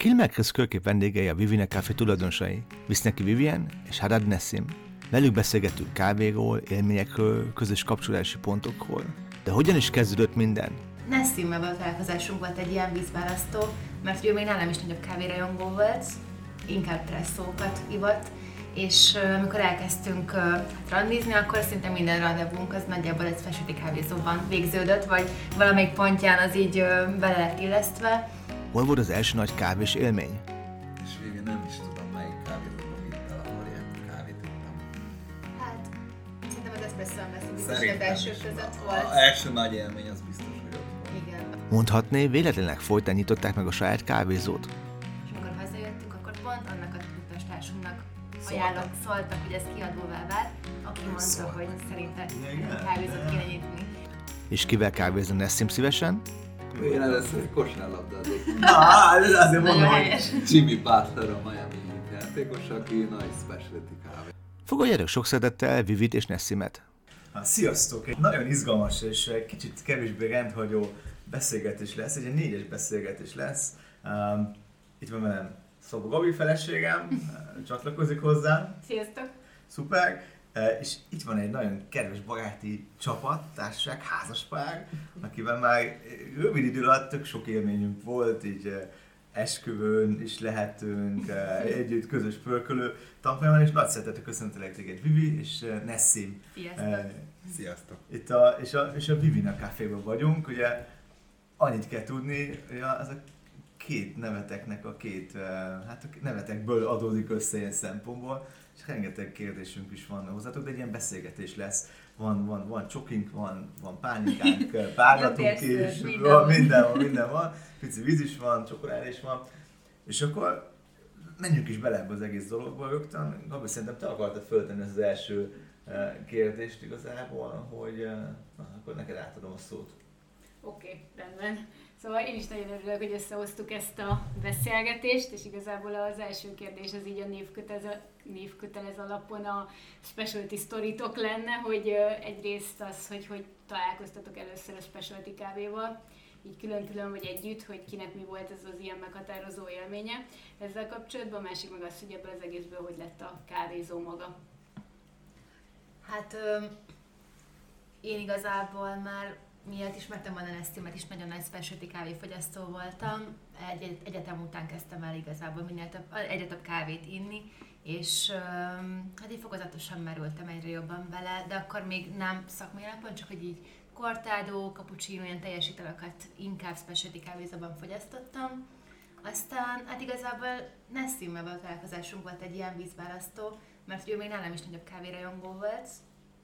Kilmerkez körkép vendégei a Vivine Café tulajdonosai, Viszneki Vivien és Harad Nessim. Velük beszélgettünk kávéról, élményekről, közös kapcsolási pontokról. De hogyan is kezdődött minden? Nessimmel való találkozásunk volt egy ilyen vízválasztó, mert ő még nálam is nagyobb kávérajongó volt, inkább presszókat ivott, és amikor elkezdtünk hát randizni, akkor szinte minden randevunk az nagyjából egy specialty kávézóban végződött, vagy valamelyik pontján az így bele lett illesztve. Hol volt az első nagy kávés élmény? És végén nem is tudom, melyik kávézóban vitt el, ahol ilyen kávét ittam. Hát, szerintem az espresso lesz biztos, az Szerintem első között A volt. első nagy élmény az biztos, hogy ott volt. Igen. Mondhatné, véletlenek folytán nyitották meg a saját kávézót. És amikor hazajöttünk, akkor pont annak a társunknak ajánlott, szóltak, hogy ez kiadóvá vált, aki mondta, Szóltak. hogy szerintem Igen? kávézót kéne nyitni. És kivel kávézna Nessim szívesen? Én először egy kosárlabdázok. Na, hát ez azért mondom, hogy. Jimmy Butler a Miami játékos, aki nagy specialty kávé. Fogadjátok sok szeretettel Vivit és Nessimet. Hát, sziasztok! Egy nagyon izgalmas és egy kicsit kevésbé rendhagyó beszélgetés lesz, egy négyes beszélgetés lesz. Um, itt van velem Szabó Gabi feleségem, csatlakozik hozzám, Sziasztok! szuper. És itt van egy nagyon kedves baráti csapat, társaság, házaspár, akivel már rövid idő alatt tök sok élményünk volt, így esküvőn is lehetünk, együtt közös pörkölő tanfolyamon, és nagy szeretettel köszöntelek téged Vivi és Nessim. Sziasztok! Sziasztok! itt a, és, a, és a Vivina Caféban vagyunk, ugye annyit kell tudni, hogy az a két neveteknek a két, hát a nevetekből adódik össze ilyen szempontból, és rengeteg kérdésünk is van hozzátok, de egy ilyen beszélgetés lesz. Van, van, van csokink, van, van pálinkánk, párlatunk Gyötérszőr, is, minden van, minden van, minden van, pici víz is van, csokoládé is van, és akkor menjünk is bele ebbe az egész dologba rögtön. Gabi, szerintem te akartad föltenni az első eh, kérdést igazából, hogy eh, na, akkor neked átadom a szót. Oké, okay, rendben. Szóval én is nagyon örülök, hogy összehoztuk ezt a beszélgetést, és igazából az első kérdés az így a névkötelez, névkötelez alapon a specialty sztoritok lenne, hogy egyrészt az, hogy hogy találkoztatok először a specialty kávéval, így külön-külön vagy együtt, hogy kinek mi volt ez az ilyen meghatározó élménye ezzel kapcsolatban, a másik meg az, hogy ebből az egészből hogy lett a kávézó maga. Hát én igazából már miatt ismertem volna Nestimet is, nagyon nagy specialty kávéfogyasztó voltam. Egy, egy, egyetem után kezdtem el igazából minél több, egyre több kávét inni, és hát így fokozatosan merültem egyre jobban bele, de akkor még nem szakmai alapon, csak hogy így cortado, cappuccino, ilyen teljes italokat inkább specialty kávézóban fogyasztottam. Aztán hát igazából Nessimmel való találkozásunk volt egy ilyen vízválasztó, mert ő még nálam is nagyobb kávérajongó volt,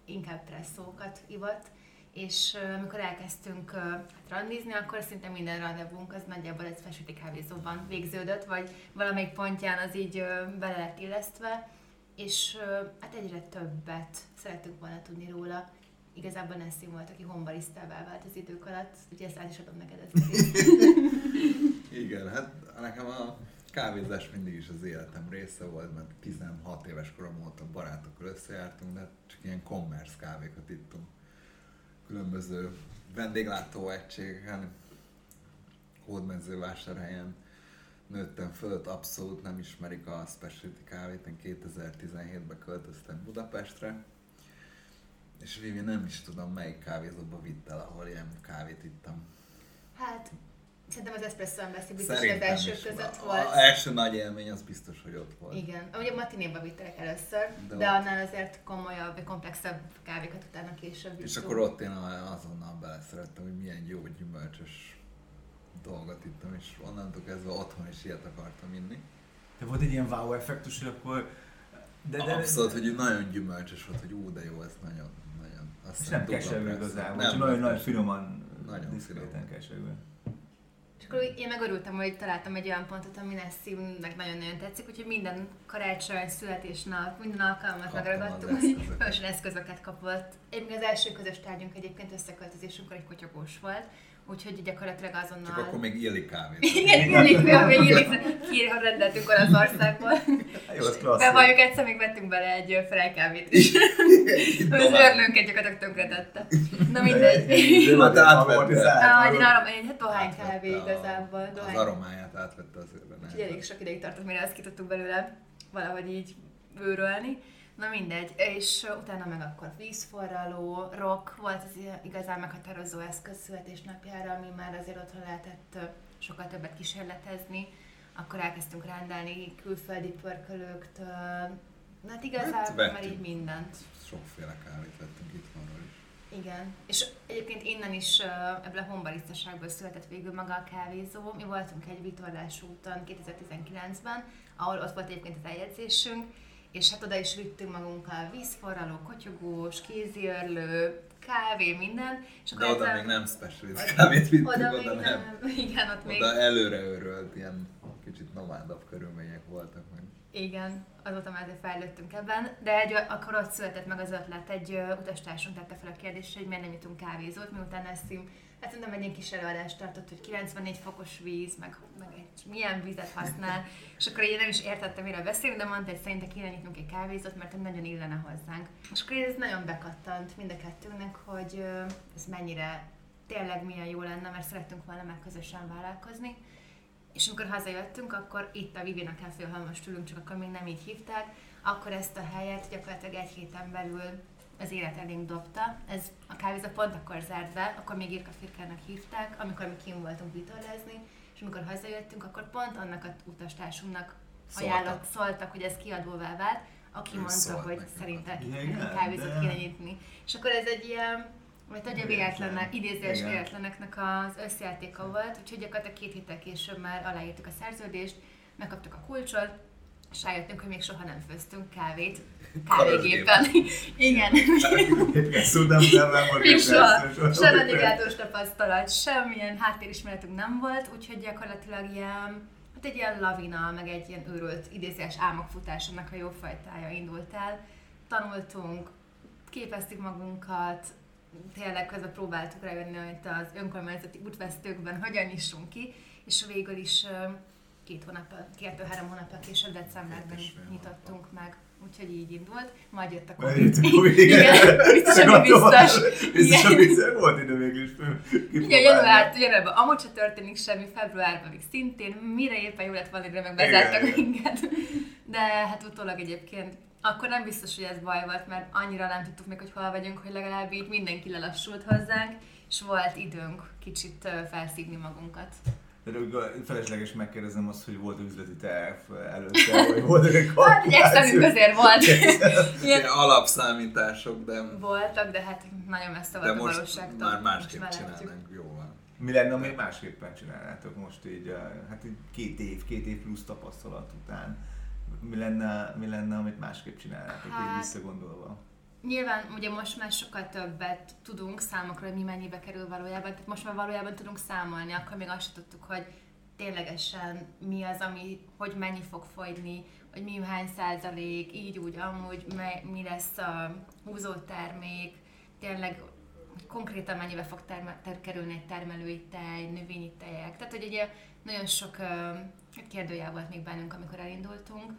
inkább presszókat ivott, és amikor elkezdtünk hát randizni, akkor szinte minden randevunk az nagyjából egy specialty kávézóban végződött, vagy valamelyik pontján az így bele lett illesztve, és hát egyre többet szerettünk volna tudni róla. Igazából Nessim volt, aki hombarisztává vált az idők alatt, úgyhogy ezt át is adom neked ezt. Igen, hát nekem a kávézás mindig is az életem része volt, mert 16 éves korom óta barátokkal összejártunk, de csak ilyen commerce kávékat ittunk. Különböző vendéglátó egységeken, Hódmezővásárhelyen nőttem fölött, abszolút nem ismerik a specialty kávét. Én 2017-ben költöztem Budapestre, és Vivi nem is tudom melyik kávézóba vitt el, ahol ilyen kávét ittam. Hát, szerintem az espresso lesz biztos, hogy az első között volt. A első nagy élmény az biztos, hogy ott volt. Igen, amúgy a matinéba vittek először, De de, ott- annál azért komolyabb, vagy komplexebb kávékat utána később És ittunk. akkor ott én azonnal beleszerettem, hogy milyen jó gyümölcsös dolgot ittam, és onnantól kezdve otthon is ilyet akartam inni. De volt egy ilyen wow effektus, hogy akkor... De, de, Abszolút, hogy nagyon gyümölcsös volt, hogy ú, de jó, ez nagyon, nagyon. Azt és nem keserű igazából, Nem, csak nagyon, nem nagyon keserű. finoman, Nagyon diszkréten keserű. És akkor én meg örültem, hogy találtam egy olyan pontot, ami Nessimnek nagyon-nagyon tetszik, úgyhogy minden karácsony, születésnap, minden alkalmat Kaptam megragadtunk, hogy eszközöket. kapott. Én még az első közös tárgyunk egyébként összeköltözésünkkor egy kotyogós volt, úgyhogy gyakorlatilag azonnal... Csak akkor még illik kávét. Igen, illik, még illik. ki rendeltünk Olaszországból. Jó, az klassz. Bevalljuk, egyszer még vettünk bele egy frejkávét is. Az örlőnket gyakorlatilag tönkretette. Na mindegy. Hát átvette. Ah, egy egy hát dohány kávé igazából. Az aromáját átvette az őrben. Úgyhogy elég sok ideig tartott, mire ezt ki tudtuk belőle valahogy így bőrölni. Na mindegy, és utána meg akkor vízforraló, rock volt az igazán meghatározó eszköz születésnapjára, ami már azért otthon lehetett sokkal többet kísérletezni. Akkor elkezdtünk rendelni külföldi pörkölőktől, hát igazából már vettünk. így mindent. Sokféle kávét vettünk itthonról is. Igen, és egyébként innen is ebből a honbarisztaságból született végül maga a kávézó. Mi voltunk egy vitorlás úton 2019-ben, ahol ott volt egyébként az eljegyzésünk, és hát oda is vittünk magunkkal vízforraló, kotyogós, kéziörlő, kávé, minden. És De oda még nem specialist kávét vittünk, oda, oda, még nem. nem. Igen, ott még... Oda előre őrölt, ilyen kicsit nomádabb körülmények voltak meg. Igen, azóta már azért fejlődtünk ebben, de egy, akkor ott született meg az ötlet, egy utastársunk tette fel a kérdést, hogy miért nem jutunk kávézót, miután eszünk, hát szerintem egy ilyen kis előadást tartott, hogy 94 fokos víz, meg, meg egy, milyen vizet használ, és akkor én nem is értettem, mire beszélünk, de mondta, hogy szerintem kéne nyitnunk egy kávézót, mert nagyon illene hozzánk. És akkor ez nagyon bekattant mind a kettőnknek, hogy ez mennyire tényleg milyen jó lenne, mert szerettünk volna már közösen vállalkozni. És amikor hazajöttünk, akkor itt a Vivina Café, ahol most ülünk, csak akkor még nem így hívták, akkor ezt a helyet gyakorlatilag egy héten belül az élet elénk dobta. Ez a kávézó pont akkor zárt be, akkor még Irka Firkának hívták, amikor mi kim voltunk vitorlázni, és amikor hazajöttünk, akkor pont annak a utastársunknak Szóltak. ajánlott, szóltak, hogy ez kiadóvá vált, aki mondta, hogy nekünk. szerinte Igen, kávézót de- kéne nyitni. És akkor ez egy ilyen, vagy hogy a véletlenek, idézés véletleneknek az összjátéka volt, úgyhogy gyakorlatilag két héttel később már aláírtuk a szerződést, megkaptuk a kulcsot, és rájöttünk, hogy még soha nem főztünk kávét kávégépen. Igen. Szó nem soha. Se navigátós tapasztalat, semmilyen háttérismeretünk nem volt, úgyhogy gyakorlatilag ilyen, hát egy ilyen lavina, meg egy ilyen őrült idézés álmok futásának a jó fajtája indult el. Tanultunk, képeztük magunkat, tényleg közben próbáltuk rájönni, hogy az önkormányzati útvesztőkben hogyan nyissunk ki, és végül is két hónap, két-három hónappal később decemberben nyitottunk meg. Úgyhogy így indult, majd jött a Covid. jött a Covid, Igen, biztos, ami biztos. Biztos, Igen. biztos, volt idő végül is Igen, január, januárban amúgy se történik semmi, februárban még szintén, mire éppen jó lett időre meg bezártak Igen, igen. minket. De hát utólag egyébként akkor nem biztos, hogy ez baj volt, mert annyira nem tudtuk még, hogy hol vagyunk, hogy legalább így mindenki lelassult hozzánk, és volt időnk kicsit felszívni magunkat. De felesleges megkérdezem azt, hogy volt üzleti terv előtte, vagy volt egy Hát egy extremünk azért volt. Ilyen alapszámítások, de, voltak, de hát nagyon messze de volt a most valóságtól. már másképp Most belátjuk. csinálnánk jóval. Mi lenne, ami másképpen csinálnátok most így, eh, hát így két év, két év plusz tapasztalat után? Mi lenne, mi lenne amit másképp csinálnátok Hát- így visszagondolva? Nyilván ugye most már sokkal többet tudunk számokról, hogy mi mennyibe kerül valójában, tehát most már valójában tudunk számolni, akkor még azt tudtuk, hogy ténylegesen mi az, ami, hogy mennyi fog fogyni, hogy mi hány százalék, így úgy, amúgy, mi lesz a húzó termék, tényleg konkrétan mennyibe fog terme- ter- kerülni egy termelői tej, növényi tejek. Tehát, hogy ugye nagyon sok ö, kérdőjel volt még bennünk, amikor elindultunk,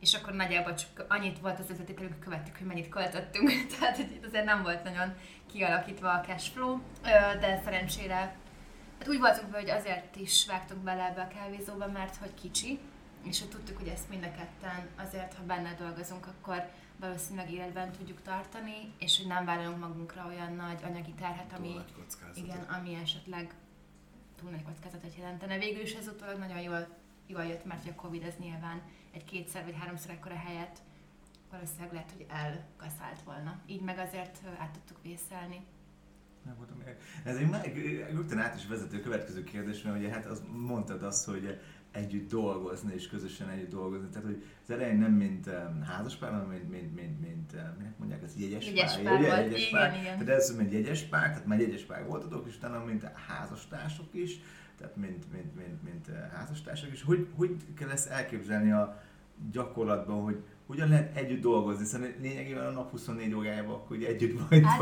és akkor nagyjából csak annyit volt az üzletételünk, hogy követtük, hogy mennyit költöttünk. Tehát, hogy azért nem volt nagyon kialakítva a cash flow, de szerencsére hát úgy voltunk hogy azért is vágtunk bele ebbe a kávézóba, mert hogy kicsi, és hogy tudtuk, hogy ezt mind a ketten azért, ha benne dolgozunk, akkor valószínűleg életben tudjuk tartani, és hogy nem vállalunk magunkra olyan nagy anyagi terhet, ami, igen, ami esetleg túl nagy kockázatot jelentene. Végül is ez utólag nagyon jól, jól jött, mert a Covid ez nyilván egy kétszer vagy háromszor ekkora helyet valószínűleg lehet, hogy elkaszált volna. Így meg azért át tudtuk vészelni. Nem voltam. Ez egy már rögtön át is vezető következő kérdés, mert ugye hát az, mondtad azt, hogy együtt dolgozni és közösen együtt dolgozni. Tehát, hogy az elején nem mint um, házaspár, hanem mint, mint, mint, mint uh, minek mondják, ez jegyes, Jegyes pár. pár ugye? Jegyes igen, pár. igen. Tehát ez mint jegyes pár, tehát már jegyes pár voltatok, és utána mint házastársok is, tehát mint, mint, mint, mint uh, házastársak is. Hogy, hogy kell ezt elképzelni a gyakorlatban, hogy hogyan lehet együtt dolgozni, hiszen lényegében a nap 24 órájában akkor ugye együtt vagytok. Hát,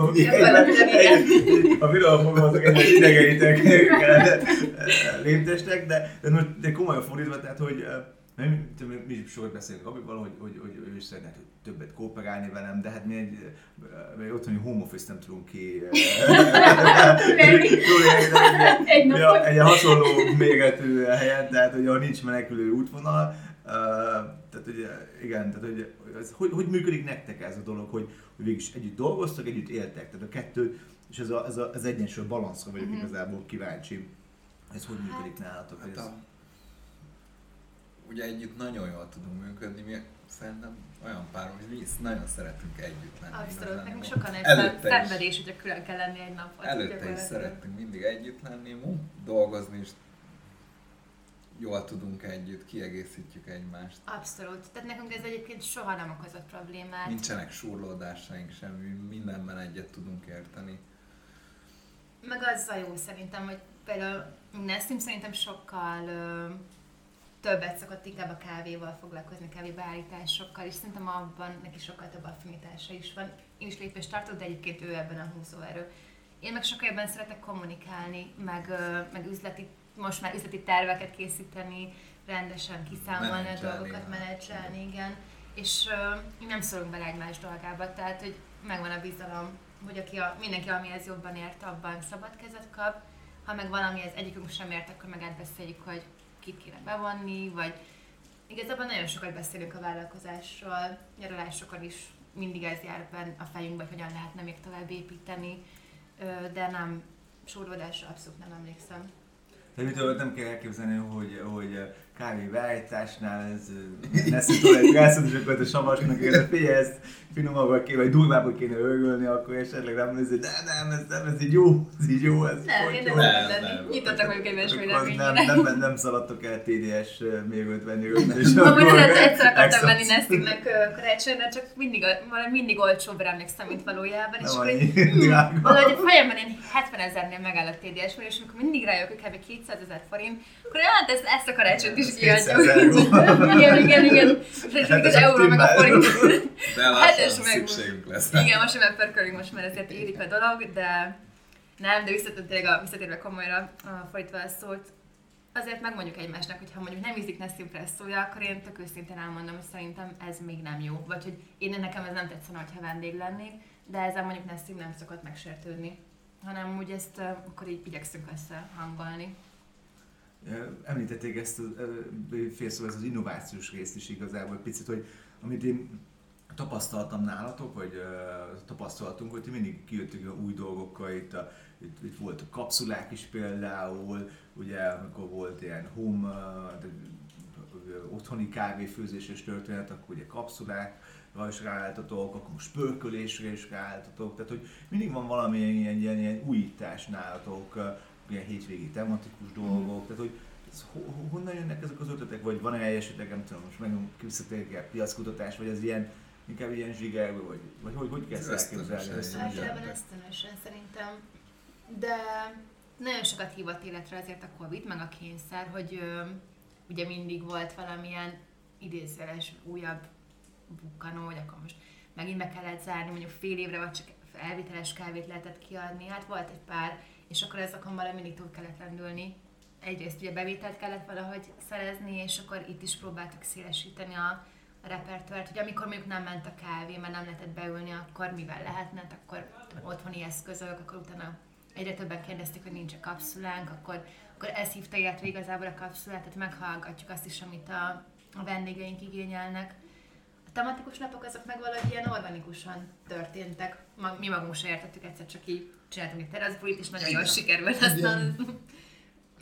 a világon fogalmazok, egy idegeitek léptestek, de, de, de komolyan fordítva, tehát hogy eh, mi, mi, is sokat beszélünk Gabival, hogy, hogy, hogy ő is szeretne többet kooperálni velem, de hát mi egy, egy otthoni home office nem tudunk ki. Egy hasonló méretű helyen, tehát hogy ahol nincs menekülő útvonal, uh, tehát ugye, igen, tehát hogy, ez, hogy, hogy működik nektek ez a dolog, hogy, hogy végig is együtt dolgoztok, együtt éltek, tehát a kettő, és ez, a, ez a, az egyensúly balanszra vagyok Mhm. igazából kíváncsi. Ez hogy működik nálatok? hogy Hát ez, a, ugye együtt nagyon jól tudunk működni, mi szerintem olyan pár, hogy mi nagyon szeretünk együtt lenni. Abszolút, nekünk sokan egy szenvedés, hogyha külön kell lenni egy nap. Előtte is szerettünk mindig együtt lenni, mu- dolgozni is jól tudunk együtt, kiegészítjük egymást. Abszolút. Tehát nekünk ez egyébként soha nem okozott problémát. Nincsenek surlódásaink semmi, mindenben egyet tudunk érteni. Meg azzal jó szerintem, hogy például Nessim szerintem sokkal többet szokott inkább a kávéval foglalkozni, kávébeállításokkal, és szerintem abban neki sokkal több affinitása is van. Én is lépést tartok, de egyébként ő ebben a húzóerő. Én meg sokkal jobban szeretek kommunikálni, meg, meg üzleti, most már üzleti terveket készíteni, rendesen kiszámolni a dolgokat, menedzselni, igen. És ö, nem szólunk bele egymás dolgába, tehát hogy megvan a bizalom, hogy aki a, mindenki, amihez jobban ért, abban szabad kezet kap. Ha meg valamihez egyikünk sem ért, akkor meg átbeszéljük, hogy kit kéne bevonni, vagy igazából nagyon sokat beszélünk a vállalkozásról, nyaralásokon is mindig ez jár a fejünkbe, hogy hogyan lehetne még tovább építeni, de nem, sóródásra abszolút nem emlékszem. de mitől nem kell elképzelni, hogy, hogy kávé beállításnál ez neszi tőle egy gászot, és akkor a savasnak érde, figyelj, ezt finomabbal kéne, vagy durvábbal kéne örülni, akkor esetleg nem nézni, de nem, ez nem, ez így jó, ez így jó, ez Nem, én nem Nem, tudom nem. lenni. Nyitottak vagyok egymás Akkor véleményére. nem, nem, nem szaladtok el TDS mérőt venni őt, és Amúgy akkor szerintem egyszer akartam venni Nestimnek karácsonyra, csak mindig, mindig olcsóbbra emlékszem, mint valójában. És akkor hm, valahogy a fejemben én 70 ezernél megáll a TDS, és amikor mindig rájövök, hogy kb. 200 ezer forint, akkor hát ezt, ezt a karácsonyt is 200 kiadjuk. igen, igen, igen. És Hát az ez euró meg a forint. Hetes lassan meg- szükségünk lesz. Igen, most már pörkölünk, most már ezért érik a dolog, de nem, de visszatérve, tényleg a, visszatérve komolyra a fordítva a szót, azért megmondjuk egymásnak, hogy ha mondjuk nem ízik Nessim presszója, akkor én tök őszintén elmondom, hogy szerintem ez még nem jó. Vagy hogy én nekem ez nem tetszene, ha vendég lennék, de ezzel mondjuk Nessim nem szokott megsértődni hanem úgy ezt uh, akkor így igyekszünk összehangolni. Említették ezt a félszó, ez az innovációs részt is igazából picit, hogy amit én tapasztaltam nálatok, vagy uh, tapasztaltunk, hogy mindig kijöttünk a új dolgokkal, itt, a, itt, itt volt a kapszulák is például, ugye amikor volt ilyen home, uh, otthoni kávéfőzéses történet, akkor ugye kapszulák, is ráálltatok, akkor most pörkölésre is ráálltatok, tehát hogy mindig van valami ilyen, ilyen, ilyen újítás nálatok, ilyen hétvégi tematikus dolgok, tehát hogy ez, ho- ho- honnan jönnek ezek az ötletek, vagy van-e esetleg, nem tudom, most meg visszatérünk el piackutatás, vagy ez ilyen, inkább ilyen zsigerből, vagy, vagy hogy, hogy kell ezt elképzelni? Általában ösztönösen szerintem. De nagyon sokat hívott életre azért a Covid, meg a kényszer, hogy ö, ugye mindig volt valamilyen idézőjeles újabb bukkanó, hogy akkor most megint be kellett zárni, mondjuk fél évre, vagy csak elviteles kávét lehetett kiadni. Hát volt egy pár, és akkor ezekon valami mindig túl kellett lendülni. Egyrészt ugye bevételt kellett valahogy szerezni, és akkor itt is próbáltuk szélesíteni a, a repertoárt, hogy amikor mondjuk nem ment a kávé, mert nem lehetett beülni, akkor mivel lehetne, hát akkor otthoni eszközök, akkor utána egyre többen kérdezték, hogy nincs a kapszulánk, akkor, akkor ez hívta életre igazából a kapszulát, tehát meghallgatjuk azt is, amit a, a vendégeink igényelnek. A tematikus napok azok meg valahogy ilyen organikusan történtek. Mi magunk se értettük, egyszer csak így csináltunk egy teraszbulit, és nagyon jól Igen. sikerült aztán.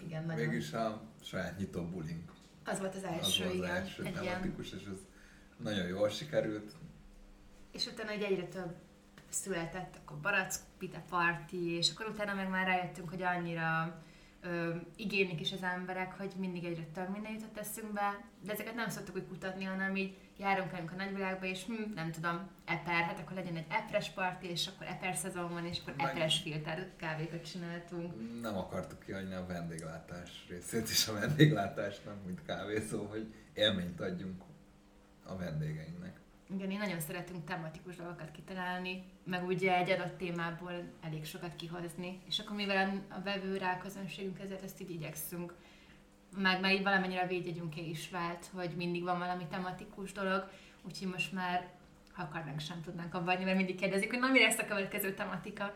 Igen, nagyon. Végülis a saját nyitó bulink. Az volt az Az első, volt az igen. első ilyen tematikus, és ez nagyon jól sikerült. És utána egy egyre több született, akkor barack pita party, és akkor utána meg már rájöttünk, hogy annyira ö, igénylik is az emberek, hogy mindig egyre több minden jutott eszünkbe, de ezeket nem szoktuk úgy kutatni, hanem így járunk velünk a nagyvilágba, és hm, nem tudom, eper, hát akkor legyen egy epres party, és akkor eper szezon van, és akkor Meg- eperes filter kávékat csináltunk. Nem akartuk kihagyni a vendéglátás részét is, a vendéglátás nem mint kávészó, hogy élményt adjunk a vendégeinknek. Igen, én nagyon szeretünk tematikus dolgokat kitalálni, meg ugye egy adott témából elég sokat kihozni, és akkor mivel a vevő rá közönségünk, ezért ezt így igyekszünk. Meg, meg így valamennyire a védjegyünké is vált, hogy mindig van valami tematikus dolog, úgyhogy most már, ha akarnánk, sem tudnánk abba mert mindig kérdezik, hogy na mi lesz a következő tematika.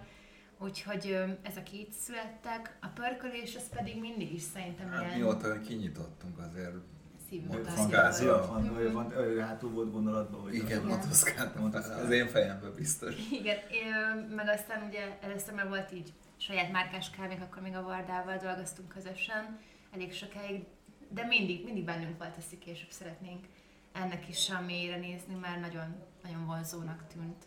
Úgyhogy ezek így születtek, a pörkölés az pedig mindig is szerintem Hát ilyen mióta kinyitottunk azért. Fantázia. Van, van, van, van, hátul volt gondolatban, hogy igen, motoszkáltam. Az én fejemben biztos. Igen, én, meg aztán ugye először már volt így saját márkás kávénk, akkor még a Vardával dolgoztunk közösen elég sokáig, de mindig, mindig bennünk volt ezt, hogy később szeretnénk ennek is a mélyre nézni, mert nagyon, nagyon vonzónak tűnt.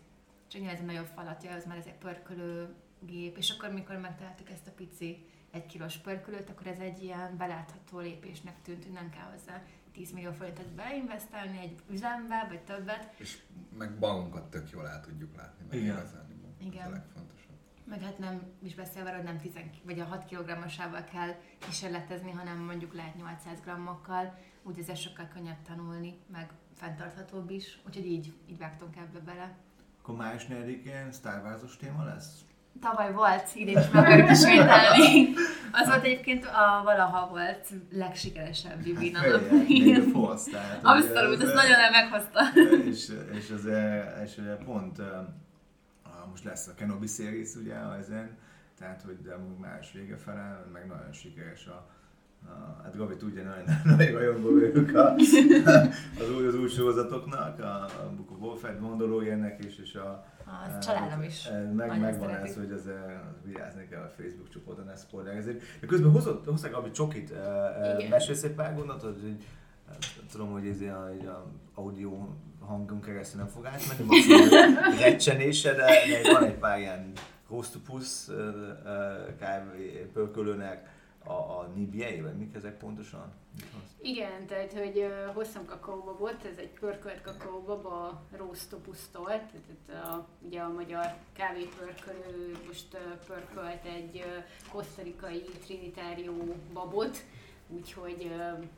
Csak nyilván ez a nagyobb falatja, az már ez egy pörkölő gép, és akkor mikor megtaláltuk ezt a pici egy kilós pörkölőt, akkor ez egy ilyen belátható lépésnek tűnt, hogy nem kell hozzá 10 millió forintot beinvestálni egy üzembe, vagy többet. És meg magunkat tök jól el tudjuk látni, meg Igen. igazán. Igen. Ez a legfontosabb. Meg hát nem is beszélve, hogy nem 10, vagy a 6 kg-osával kell kísérletezni, hanem mondjuk lehet 800 grammokkal, úgy ezzel sokkal könnyebb tanulni, meg fenntarthatóbb is, úgyhogy így, így vágtunk ebbe bele. Akkor május 4-én Star Wars-os téma lesz? Tavaly volt, idén is meg akarjuk ismételni. Az volt egyébként a valaha volt legsikeresebb Vivi nap. Abszolút, ez, ezt nagyon meghozta. és, és, az, és pont ah, most lesz a Kenobi Series ugye ezen, tehát hogy de amúgy május vége fele, meg nagyon sikeres a, a hát Gabi tudja, nagyon, nagyon rajongó vagyok a, az új, az új sorozatoknak, a, a Book of Fett Mandaloriannek is, és a Az családom is. Meg, megvan ez, hogy az, vigyázni kell a Facebook csoporton, ez spoilerezés. De közben hozott, hozták Gabi csokit, eh, Igen. mesélsz egy pár gondolatot, hogy tudom, hogy ez a, így a audio hangon keresztül nem fog átmenni, maximum recsenése, de, de van egy pár ilyen Rostopus kávé pörkölőnek a, a nibjei, vagy mik ezek pontosan? Igen, tehát hogy ö, hoztam kakaóbabot, ez egy pörkölt kakaóbab a Rostopusztól, tehát a, ugye a magyar kávépörkölő most pörkölt egy kosztarikai trinitárió babot, úgyhogy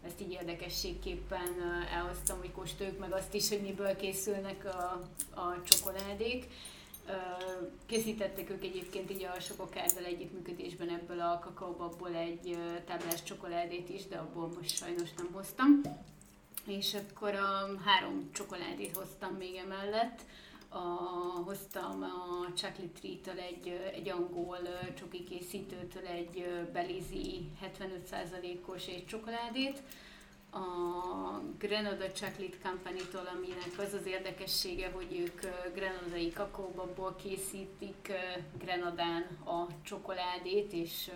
ezt így érdekességképpen elhoztam, hogy kóstoljuk meg azt is, hogy miből készülnek a, a csokoládék. Készítettek ők egyébként így a Sokokárdal együttműködésben ebből a kakaóbabból egy táblás csokoládét is, de abból most sajnos nem hoztam. És akkor a három csokoládét hoztam még emellett. A, hoztam a Chocolate Tree-től egy, egy angol csoki készítőtől egy belizi 75%-os egy csokoládét, a Grenada Chocolate Company-tól, aminek az az érdekessége, hogy ők grenadai kakaóbabból készítik Grenadán a csokoládét, és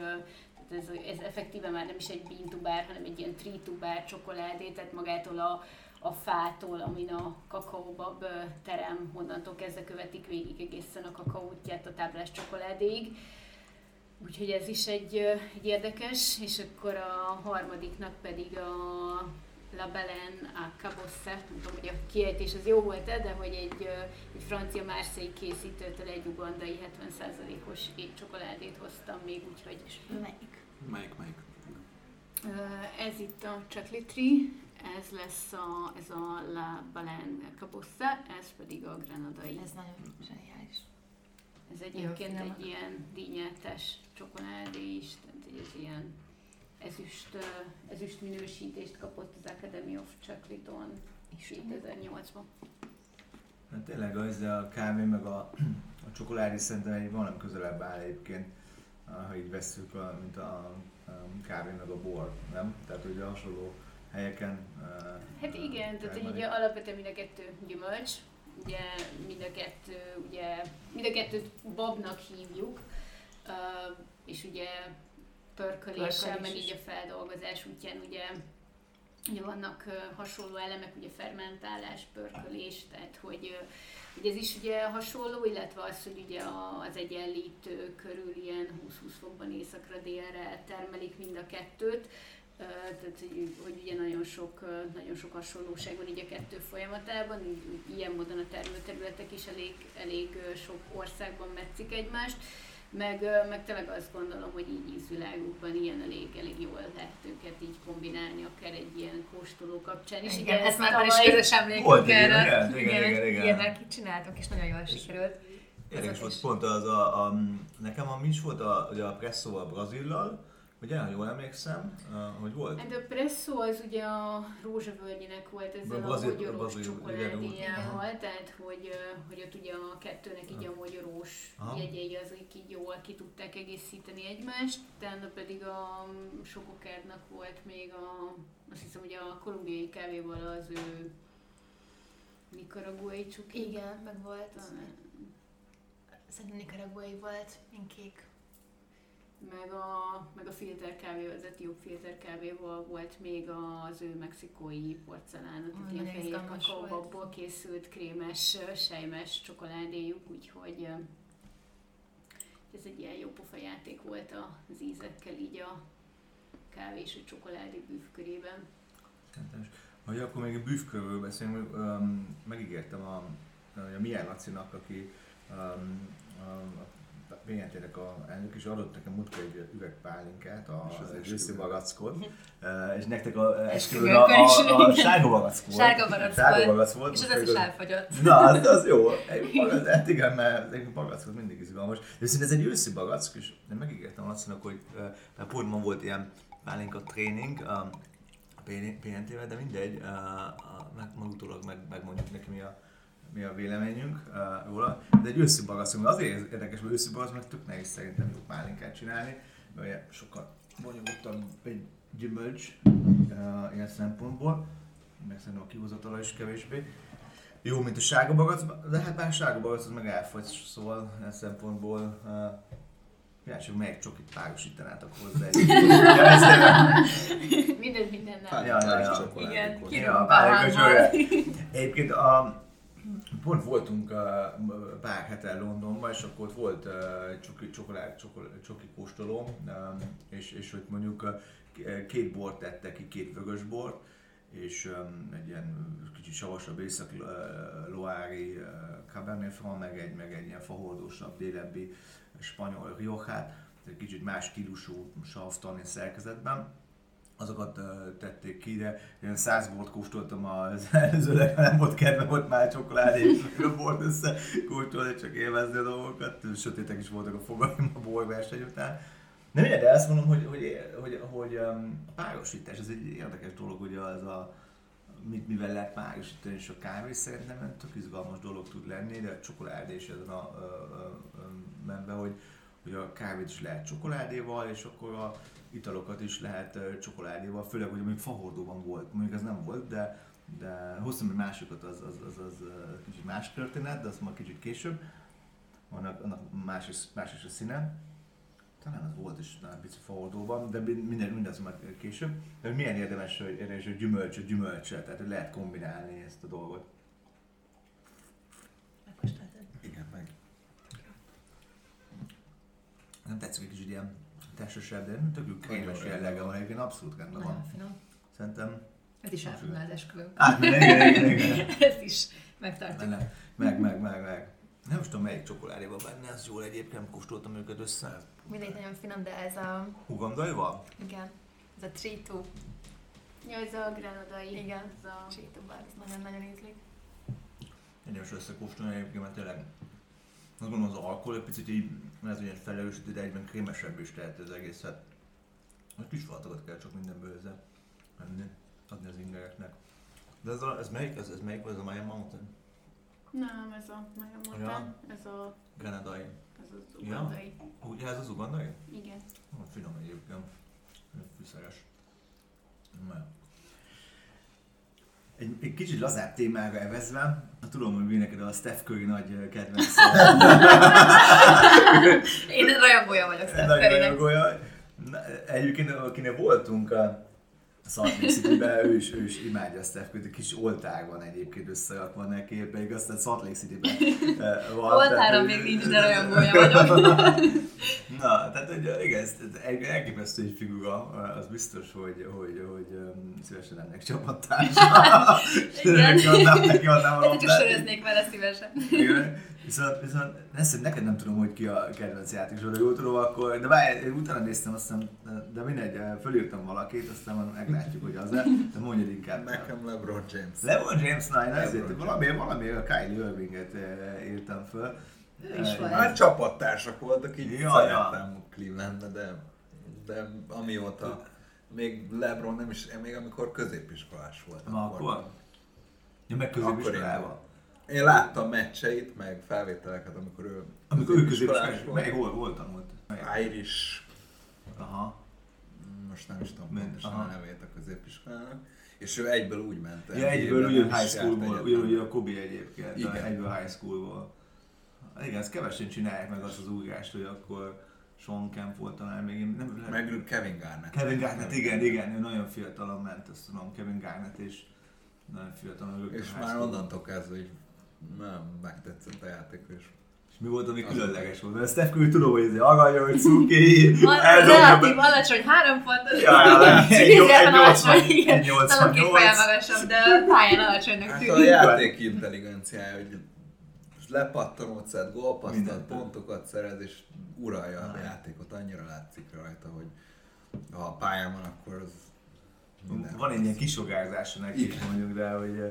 ez, ez effektíve már nem is egy bean-tubár, hanem egy ilyen tri-tubár csokoládé, tehát magától a, a fától, amin a kakaóbab terem, onnantól kezdve követik végig egészen a kakaó útját a táblás csokoládéig. Úgyhogy ez is egy, egy érdekes, és akkor a harmadiknak pedig a La Baleine à Cabosse, nem tudom, hogy a kiejtés az jó volt-e, de hogy egy, egy francia Marseille készítőtől egy ugandai 70%-os étcsokoládét hoztam még, úgyhogy Melyik? Melyik, melyik? Ez itt a Chocolate Tree, ez lesz a, ez a La Baleine Cabosse, ez pedig a grenadai. Ez nagyon zseniális. Ez Jó, egyébként finom. egy ilyen dínyeltes csokoládé is, tehát hogy ez ilyen ezüst, ezüst minősítést kapott az Academy of Chocolate-on És 2008-ban. Hát tényleg az, a kávé meg a, a csokoládé szerintem egy valami közelebb áll egyébként, ha így vesszük, mint a, a kávé meg a bor, nem? Tehát ugye hasonló helyeken. Hát igen, tehát hogy ugye alapvetően mind a kettő gyümölcs, ugye mind a kettő, ugye mind a kettőt babnak hívjuk, és ugye pörköléssel, Pörkölés meg is. így a feldolgozás útján ugye, ugye vannak hasonló elemek, ugye fermentálás, pörkölés, tehát hogy, hogy ez is ugye hasonló, illetve az, hogy ugye a- az egyenlítő körül ilyen 20-20 fokban északra délre termelik mind a kettőt, tehát hogy, hogy ugye nagyon sok, nagyon sok hasonlóság van így a kettő folyamatában, így, ilyen módon a termőterületek is elég, elég sok országban metszik egymást. meg, meg tényleg azt gondolom, hogy így ízvilágukban ilyen elég, elég jól lehet őket így kombinálni, akár egy ilyen kóstoló kapcsán is. Igen, Ugye ez már van is tavaly- közös emlékünk erre. ilyen, igen, igen, igen, igen. Ilyenek csináltunk, és nagyon jól sikerült. Érdekes volt pont az a, a, nekem a mi is volt a, ugye a presszóval Brazillal, ugye, ha jól emlékszem, hogy volt. Hát a presszó az ugye a rózsavölgyinek volt ezzel a, mogyorós Brazil, igen, csokoládéjával, tehát hogy, hogy ott ugye a kettőnek így a mogyorós Aha. jegyei azok így jól ki tudták egészíteni egymást, utána pedig a sokokádnak volt még a, azt hiszem, hogy a kolumbiai kávéval az ő nikaraguai csuki. Igen, meg volt. Talán. Szerintem nikaraguai volt, inkék. Meg a, meg a filter kávé, az etióp filter kávéval volt még az ő mexikói porcelánot, Ó, itt ilyen fehér izgalmas kakaóbabból készült krémes, sejmes csokoládéjuk, úgyhogy ez egy ilyen jó pofa játék volt az ízekkel így a kávé és a csokoládé bűv körében. Hogy akkor még a bűvkörről beszélünk, um, megígértem a, a Milyen Lacinak, aki um, a BNT-nek a elnök, és adott nekem múltkor egy a, az egy esküvő. őszi bagackot, és nektek a esküvőn a, is, a, a, sárga bagack volt. Sárga bagack Sárga bagack volt. És az az is elfogyott. Na, az, az jó. Hát igen, mert egy bagack mindig izgalmas. De viszont ez egy őszi bagack, és én megígértem Lacinak, hogy mert pont ma volt ilyen pálinka tréning, a PNT-vel, de mindegy, a, meg, meg utólag meg, megmondjuk neki mi a, mi a véleményünk uh, róla. De egy őszi bagasz, azért érdekes, mert őszi bagasz, mert tök nehéz szerintem jó pálinkát csinálni, mert ugye sokkal bonyolultabb egy gyümölcs uh, ilyen szempontból, meg szerintem a kihozatala is kevésbé. Jó, mint a sárga bagasz, de hát már a sárga bagasz az meg elfogy, szóval ilyen szempontból uh, Kíváncsi, hogy melyik csokit párosítanátok hozzá egy. Ja, Mindent mindennel. Ja, ja, ja. Csokoládé Igen, volt. ki- Ja, Bahámmal. pálinka Egyébként a, pont voltunk uh, pár hete Londonban, és akkor ott volt csoki, csokolád, csokolád, csoki kóstoló, és, és hogy mondjuk két bort tettek ki, két vögös bort, és egy ilyen kicsit savasabb észak loári uh, Cabernet Franc, meg egy, meg egy ilyen fahordósabb, délebbi spanyol Rioját, egy kicsit más stílusú savtani szerkezetben azokat uh, tették ki, de én száz bort kóstoltam az előzőleg, nem volt kedve, volt már csokoládé, és bort össze kóstolni, csak élvezni a dolgokat, sötétek is voltak a fogaim a borverseny után. De mindegy, de azt mondom, hogy, hogy, hogy, hogy um, a párosítás, ez egy érdekes dolog, ugye az a mit, mivel lehet párosítani, és a kávé szerintem tök izgalmas dolog tud lenni, de a csokoládé is ezen a, a, a, a menve, hogy, hogy a kávét is lehet csokoládéval, és akkor a italokat is lehet csokoládéval, főleg, hogy mondjuk fahordóban volt, mondjuk ez nem volt, de, de hoztam egy másikat, az, az, az, az, kicsit más történet, de az majd kicsit később, annak, annak más, is, más is a színe. Talán az volt is talán pici fahordóban, de minden, mindaz majd később. De milyen érdemes, hogy, érdemes, hogy gyümölcsöt gyümölcsel, tehát hogy lehet kombinálni ezt a dolgot. Megkóstoltad? Igen, meg Nem tetszik egy kicsit ilyen testesebb, de tök jó krémes Nagyon jellege van, van. egyébként abszolút rendben van. Finom. Szerintem Ez is elfogyna az esküvő. átmegy, igen, igen, igen. Ez is megtartjuk. Benne. Meg, meg, meg, meg. Nem is tudom melyik csokoládéban benne, ez jól egyébként kóstoltam őket össze. Mindegy nagyon finom, de ez a, Ugandaival? igen, ez a Tritu. Ja, ez a granadai. Igen. Ez a... Tritu bar, ez nagyon-nagyon ízlik. Érdemes összekóstolni egyébként, mert tényleg azt gondolom az alkohol egy picit így, ez ilyen felerősítő, de egyben krémesebb is tehet az egészet. Egy kis falatokat kell csak mindenből ezzel menni, adni az ingereknek. De ez, a, ez melyik? Ez, ez melyik volt? Ez a Maya Mountain? Nem, ez a Maya Mountain, ez a Granadai. ez az Ja. ugandai. Ugye ez az ugandai? Igen. Ó, Finom egyébként. Fűszeres. Na. Egy, egy kicsit lazább témára evezve, tudom, hogy mi neked a Steph Curry nagy kedvenc. Én rajongója vagyok Steph Nagy Currynek. rajongója. Na, Egyébként, akinek voltunk a Lake City-ben, ő is, ő is imádja a Steph Curry, kis oltár van egyébként összerakva neki, pedig aztán Salt Lake City-ben ö, van. Oltára még ő- nincs, de rajongója vagyok. Na, tehát hogy, igen, ez egy elképesztő egy figura, az biztos, hogy, hogy, hogy um, szívesen ennek csapattársa. Igen. Adnám, neki adnám a csak söröznék vele szívesen. Igen. Viszont, viszont ezt neked nem tudom, hogy ki a kedvenc játékosod, ha jól tudom, akkor, de várj, utána néztem, aztán, de mindegy, fölírtam valakit, aztán meglátjuk, hogy az-e, de mondjad inkább. Nekem LeBron James. LeBron James, na, én ezért valami, valami a Kylie Irvinget eh, írtam föl. Eh, volt. Hát csapattársak voltak, így Ja, ja, ja. szerettem Clevelandbe, de, de amióta még LeBron nem is, én még amikor középiskolás voltam. Na akkor? Ja, meg Akkor középiskolában. Én láttam meccseit, meg felvételeket, amikor ő Amikor ő középiskolás középiskolában, meg hol, hol tanult? Irish, Aha. Most nem is tudom Ment, pontosan aha. a nevét a középiskolának, és ő egyből úgy ment el. Ja, egyből is high schoolból, ugyanúgy a Kobe egyébként, Igen. Egyből high schoolból. Igen, ezt kevesen csinálják meg azt az újást, hogy akkor Sean Kemp volt talán még, én nem lehet. Meg Kevin Garnett. Kevin Garnett, igen, igen, ő nagyon fiatalon ment, azt tudom, Kevin Garnett és nagyon fiatalon És már onnantól kezdve, hogy nem megtetszett a játék, és És mi volt, ami különleges volt? Mert Steph Curry tudom, hogy ez aranya, hogy cuki, relatív alacsony, három pontos. Ja, ja, ja, egy Szűzében nyolc- alacsony, egy igen. nyolcvan- Talán két nyolc. fejjel magasabb, de pályán alacsonynak Hát a tűnik. játék intelligenciája, hogy lepattanót szed, gólpasztat, pontokat szerez, és uralja a játékot. Annyira látszik rajta, hogy ha a pályán van, akkor az minden Van egy ilyen az. kisogárzása neki mondjuk, de hogy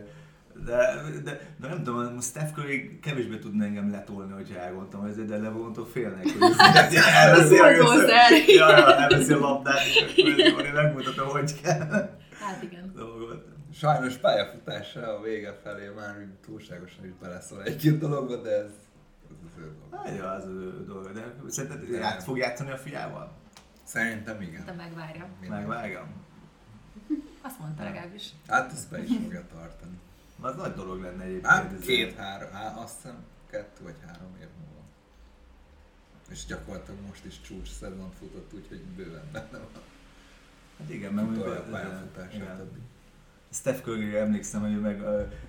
de, de, de, nem tudom, most Steph Curry kevésbé tudna engem letolni, hogyha elgondoltam ezért, de Lebrontól félnek, hogy elveszi, Bulldozer. ja, ja, elveszi a labdát, és akkor én megmutatom, hogy kell Hát igen. dolgot. Sajnos pályafutása a vége felé már túlságosan is beleszól egy-két dologba, de ez, ez az ő dolga. Hát, ja, az ő dolga, de szerinted ját, fog játszani a fiával? Szerintem igen. De megvárja. Minden. Megvágom. Azt mondta legalábbis. Hát ezt be is fogja tartani. Az nagy dolog lenne egyébként. Hát két-három, hát azt hiszem kettő vagy három év múlva. És gyakorlatilag most is csúcs szezon futott, úgyhogy bőven benne van. Hát igen, meg mondjuk a pályafutását addig. Steph curry emlékszem, hogy meg,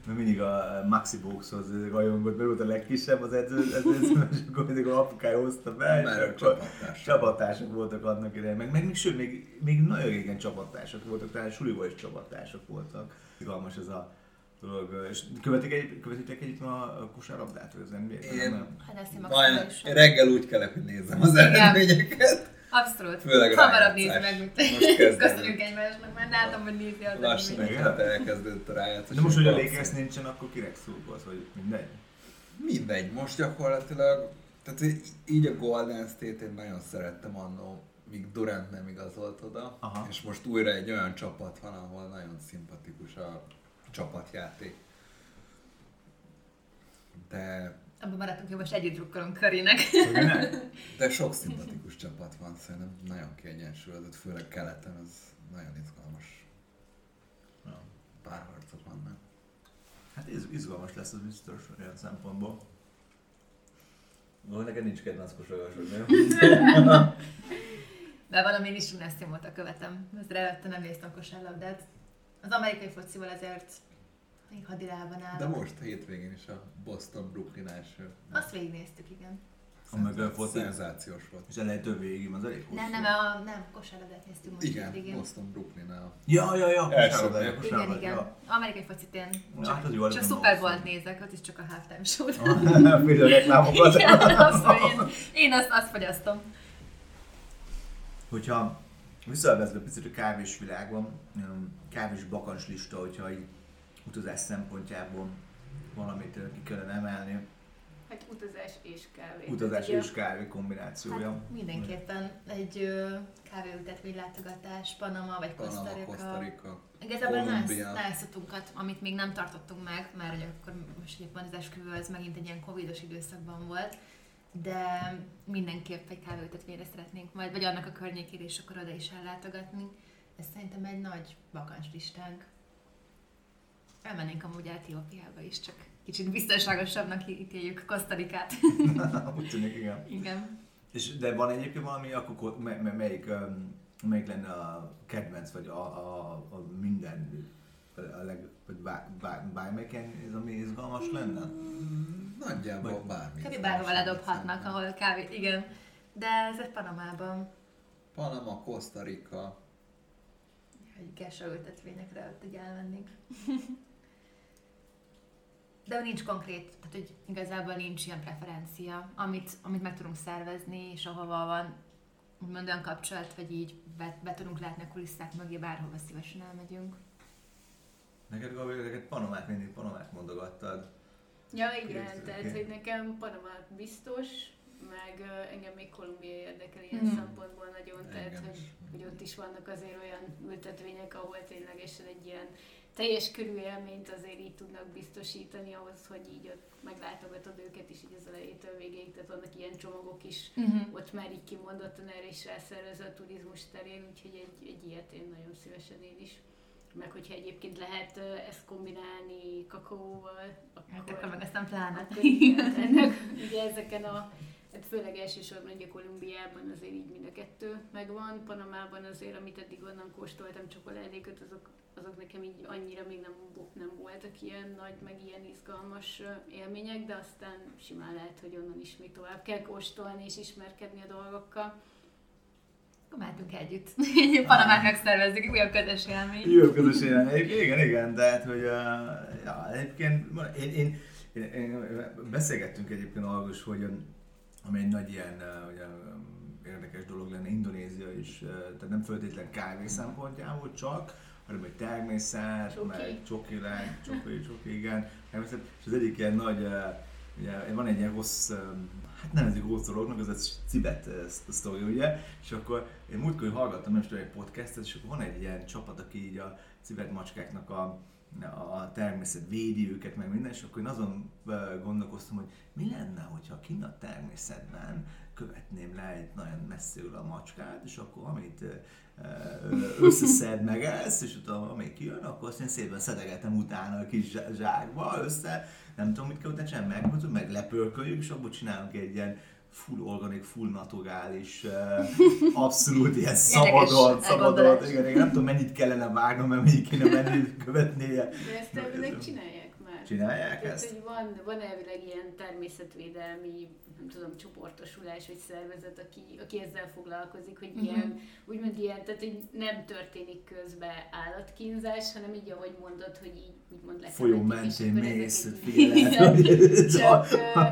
meg mindig a Maxi Boxhoz rajongott, mert volt a legkisebb az edző, az edző és akkor mindig a apukája hozta be, Mert ő akkor csapattársa. csapattársak voltak annak idején, meg, meg még, sőt, még, még nagyon régen csapattársak voltak, talán suliból is csapattársak voltak. Izgalmas ez a dolog. És követik egy, követitek együtt a a kosárlabdát, vagy az NBA-t? Én- Nem? Hát ezt én Majd reggel úgy kellek, hogy nézzem az eredményeket. Abszolút. Főleg Hamarabb rájátszás. meg, mint. Köszönjük egymásnak, mert látom, hogy nézi az Lassan hete elkezdődött a rájátszás. De most, hogy a Lakers nincsen, akkor kinek szurkolsz, vagy mindegy? Mindegy, most gyakorlatilag, tehát így- így a Golden State én nagyon szerettem annó, míg Durant nem igazolt oda, Aha. és most újra egy olyan csapat van, ahol nagyon szimpatikus a csapatjáték. De, Abban maradtunk, hogy most együtt drukkolunk Körinek. Kinek? de sok szimpatikus csapat van, szerintem nagyon kiegyensúlyozott, főleg keleten, az nagyon izgalmas párharcok vannak. Hát iz, izgalmas lesz az biztos olyan szempontból. No, neked nincs kedvenc kosarasod, nem? De valami is óta követem. Ez előtte nem néztem kosárlabdát. Az amerikai focival ezért hadilában állok. De most hétvégén is a Boston-Brooklyn első. Azt végignéztük, igen. A mögött volt egy- Szenzációs volt. És elejét több végig, az elég hosszú. Nem, nem, a, nem, kosárlabdát néztünk most Igen, hétvégén. Boston Brooklyn a Ja, ja, ja, ja, meccs. Igen, igen. ja. Amerikai focit én Ja, csak, hát az csak Super rossz. Bowl-t nézek, ott is csak a halftime show Például reklámokat. Igen, azt, én, én azt, azt fogyasztom. Hogyha visszavezve picit a kávés világban, kávés bakancs lista, hogyha így utazás szempontjából valamit ki kellene emelni, Hát utazás és kávé. utazás és kávé kombinációja. Hát mindenképpen egy ö, kávéültetvény látogatás, Panama vagy Costa Panama, Rica. Costa Rica. Igazából Kolumbia. nájszatunkat, amit még nem tartottunk meg, mert ugye akkor most éppen az esküvő az megint egy ilyen covidos időszakban volt, de mindenképp egy kávéültetvényre szeretnénk majd, vagy annak a környékére, és akkor oda is ellátogatni. Ez szerintem egy nagy bakancs listánk. Elmennénk amúgy Etiópiába is, csak kicsit biztonságosabbnak ítéljük Kosztarikát. Úgy tűnik, igen. Igen. És, de van egyébként valami, akkor ko- me, me, melyik, um, melyik lenne a kedvenc, vagy a, a, a minden, a leg, vagy bár, bár, bármelyiken ez, ami izgalmas lenne? Nagyjából Vagy- bármi. Kb. bárhova ledobhatnak, ahol kávé, igen. De ez egy Panamában, Panama, Costa Rica. hogy gesso ültetvényekre ott így elmennénk. de nincs konkrét, tehát hogy igazából nincs ilyen preferencia, amit, amit meg tudunk szervezni, és ahova van úgymond olyan kapcsolat, vagy így be, be tudunk látni a kulisszák mögé, bárhova szívesen elmegyünk. Neked Gabi, neked Panamát mindig Panamát mondogattad. Ja, igen, Készül, tehát oké. hogy nekem Panama biztos, meg uh, engem még Kolumbia érdekel ilyen Mhm. szempontból nagyon, tehát hogy, hogy ott is vannak azért olyan ültetvények, ahol ténylegesen egy ilyen teljes körű élményt azért így tudnak biztosítani ahhoz, hogy így ott meglátogatod őket is így az elejétől végéig, tehát vannak ilyen csomagok is, Uh-huh. ott már így kimondottan erre is rászervezve a turizmus terén, úgyhogy egy, egy ilyet én nagyon szívesen én is. Meg hogyha egyébként lehet ezt kombinálni kakaóval, Hát akkor meg aztán pláne. akkor ennek, ugye ezeken a, hát főleg elsősorban ugye Kolumbiában azért így mind a kettő megvan, Panamában azért, amit eddig onnan kóstoltam csokoládékat, azok, azok nekem így annyira még nem, nem voltak ilyen nagy, meg ilyen izgalmas élmények, de aztán simán lehet, hogy onnan is még tovább kell kóstolni és ismerkedni a dolgokkal. Mehetünk együtt. Panamát megszervezzük, újabb közös élmény. Jó közös jelenik. Igen, igen, de hát, hogy uh, ja, egyébként én, én, én, én, beszélgettünk egyébként arról is, hogy ami egy nagy ilyen ugye, érdekes dolog lenne Indonézia is, tehát nem feltétlen kávé szempontjából csak, hanem egy természet, Csoki. meg csoki láng, csoki, csoki, igen. És az egyik ilyen nagy, ugye van egy ilyen rossz, hát nevezik rossz dolognak, az egy cibet sztori, ugye, és akkor én múltkor hallgattam, nem tudom, egy podcastet, és akkor van egy ilyen csapat, aki így a cibet macskáknak a, a természet védi őket, meg minden, és akkor én azon gondolkoztam, hogy mi lenne, hogyha kinn a természetben követném le egy nagyon messziről a macskát, és akkor amit összeszed meg ezt, és utána amíg kijön, akkor azt én szépen szedegetem utána a kis zsá- zsákba össze, nem tudom mit kell utána csinálni, meg, meg lepörköljük, és abból csinálunk egy ilyen full organik, full naturális, uh, abszolút ilyen szabadon, szabadon, igen, igen, nem tudom mennyit kellene vágnom, mert mennyit kéne menni, követnie. De ezt elvileg csinálják. Csinálják Tehát, ezt? hogy van, van elvileg ilyen természetvédelmi, nem tudom, csoportosulás vagy szervezet, aki, aki ezzel foglalkozik, hogy Mhm. ilyen, úgymond ilyen, tehát hogy nem történik közben állatkínzás, hanem így, ahogy mondod, hogy így úgymond lekövetik, Folyó mentén mész, figyeled, Csak,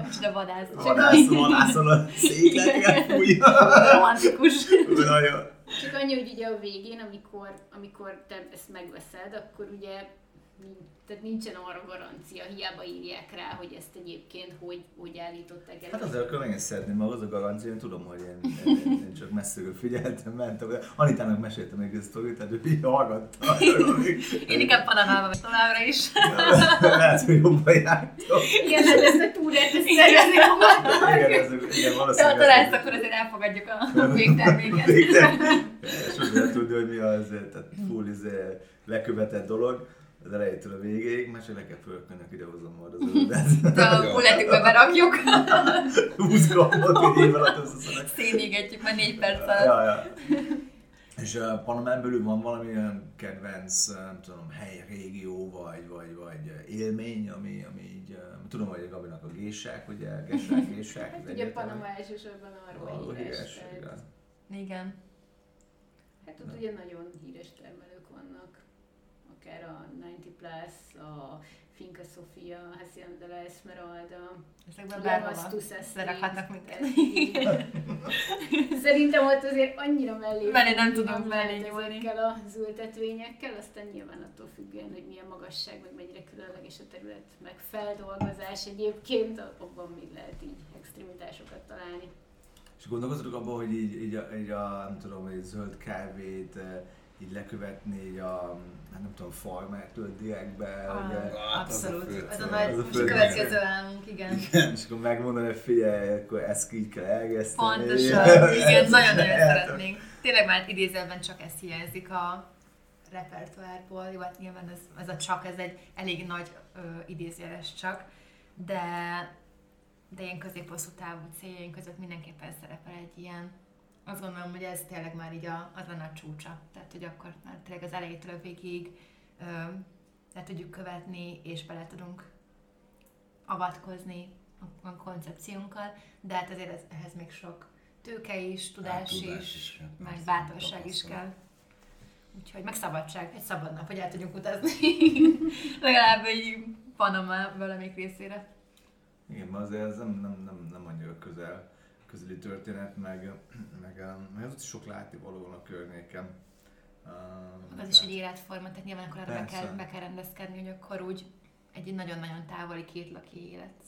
Micsoda vadász. vadász, vadászol a székleteket, fújja. Romantikus. Nagyon. Csak annyi, hogy ugye a végén, amikor, amikor te ezt megveszed, akkor ugye tehát nincsen arra garancia, hiába írják rá, hogy ezt egyébként hogy, hogy állították el. Hát azért akkor megint szeretném, mert az a garancia, én tudom, hogy én, én, én, én csak messziről figyeltem, mentem. Anitának meséltem még ezt a tehát ő így hallgatta. Én inkább Panamában vagy továbbra is. Lehet, hogy jobban jártam. Igen, hát ezt a túrát, ezt szervezni Igen, ez, igen, De ha valószínűleg. találsz, akkor azért elfogadjuk a végterméket. Sosem lehet tudni, hogy mi az, tehát full izé, lekövetett dolog az elejétől a végéig, mert csak le kell fölkönnek idehozom majd az öledet. De a bulletükbe berakjuk, 20 grammot egy év alatt összeszedek. szénégetjük már négy perc alatt. Ja, ja. És uh, Panamán belül van valamilyen kedvenc, uh, nem tudom, hely, régió, vagy, vagy, vagy élmény, ami, ami így, uh, tudom, hogy a Gabinak a géssák, ugye, géssák, géssák. Hát ugye. Panama elsősorban arról híres, híres, igen. Igen. Hát ott ugye nagyon híres termelők vannak, akár a 90 Plus, a Finca Sofia, Hacienda de la Esmeralda, Ezekben berakhatnak minket. Szerintem ott azért annyira mellé Mellé nem lehet mellé nyúlni. ezekkel az ültetvényekkel, aztán nyilván attól függően, hogy milyen magasság, meg mennyire különleges a terület, meg feldolgozás egyébként, abban még lehet így extremitásokat találni. És gondolkoztok abban, hogy így, így, a, így a, nem tudom, egy zöld kávét eh, így lekövetni így a, hát nem tudom, farmertől direktbe, Ah, ugye? Hát, a Abszolút. fő Ez a nagy Az a fő a következő álmunk, igen. Igen, és akkor megmondani, hogy figyelj, akkor ezt így kell elgeszteni. Pontosan, igen, nagyon-nagyon szeretnénk. Tényleg már idézelben csak ez hiányzik a repertoárból, jó, hát nyilván ez, ez a csak, ez egy elég nagy ö, idézőjeles csak, de, de ilyen középhosszú távú céljaink között mindenképpen szerepel egy ilyen. Azt gondolom, hogy ez tényleg már így a, az lenne a csúcsa. Tehát, hogy akkor már tényleg az elejétől a végig ö, le tudjuk követni, és bele tudunk avatkozni a, a koncepciónkkal, de hát azért ez, ehhez még sok tőke is, tudás, Hát, tudás is, is meg bátorság is kell. Úgyhogy meg szabadság, egy szabad nap, hogy el tudjunk utazni. Legalább egy Panama valamelyik részére. Igen, mert azért ez nem, nem, nem, nem annyira közel, közeli történet, meg, meg, meg az ott is sok látnivaló van a környéken. Uh, az is egy életforma, tehát nyilván akkor arra be kell, be kell rendezkedni, hogy akkor úgy egy nagyon-nagyon távoli két laki élet.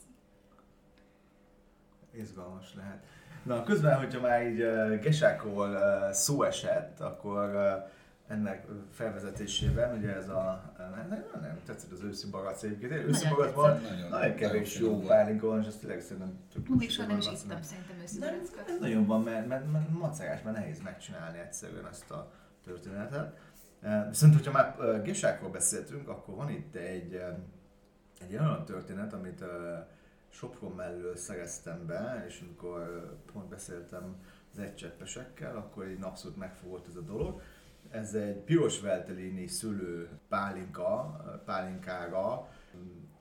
Izgalmas lehet. Na, közben, hogyha már így uh, Gesákról uh, szó esett, akkor uh, ennek felvezetésében, ugye ez a, nem, nem, nem tetszett az őszi bagac egyébként, őszi van, nagyon, nagyon kevés jó pálinka van, és ezt tényleg szerintem tök Még soha nem is ittam szerintem őszi. Ez nagyon van, mert, mert, mert macagás, mert nehéz megcsinálni egyszerűen ezt a történetet. Viszont, hogyha már Gesákról beszéltünk, akkor van itt egy, egy olyan történet, amit Sopron mellől szereztem be, és amikor pont beszéltem az egycseppesekkel, akkor egy abszolút megfogott ez a dolog. Ez egy piros veltelini szülő pálinka, pálinkára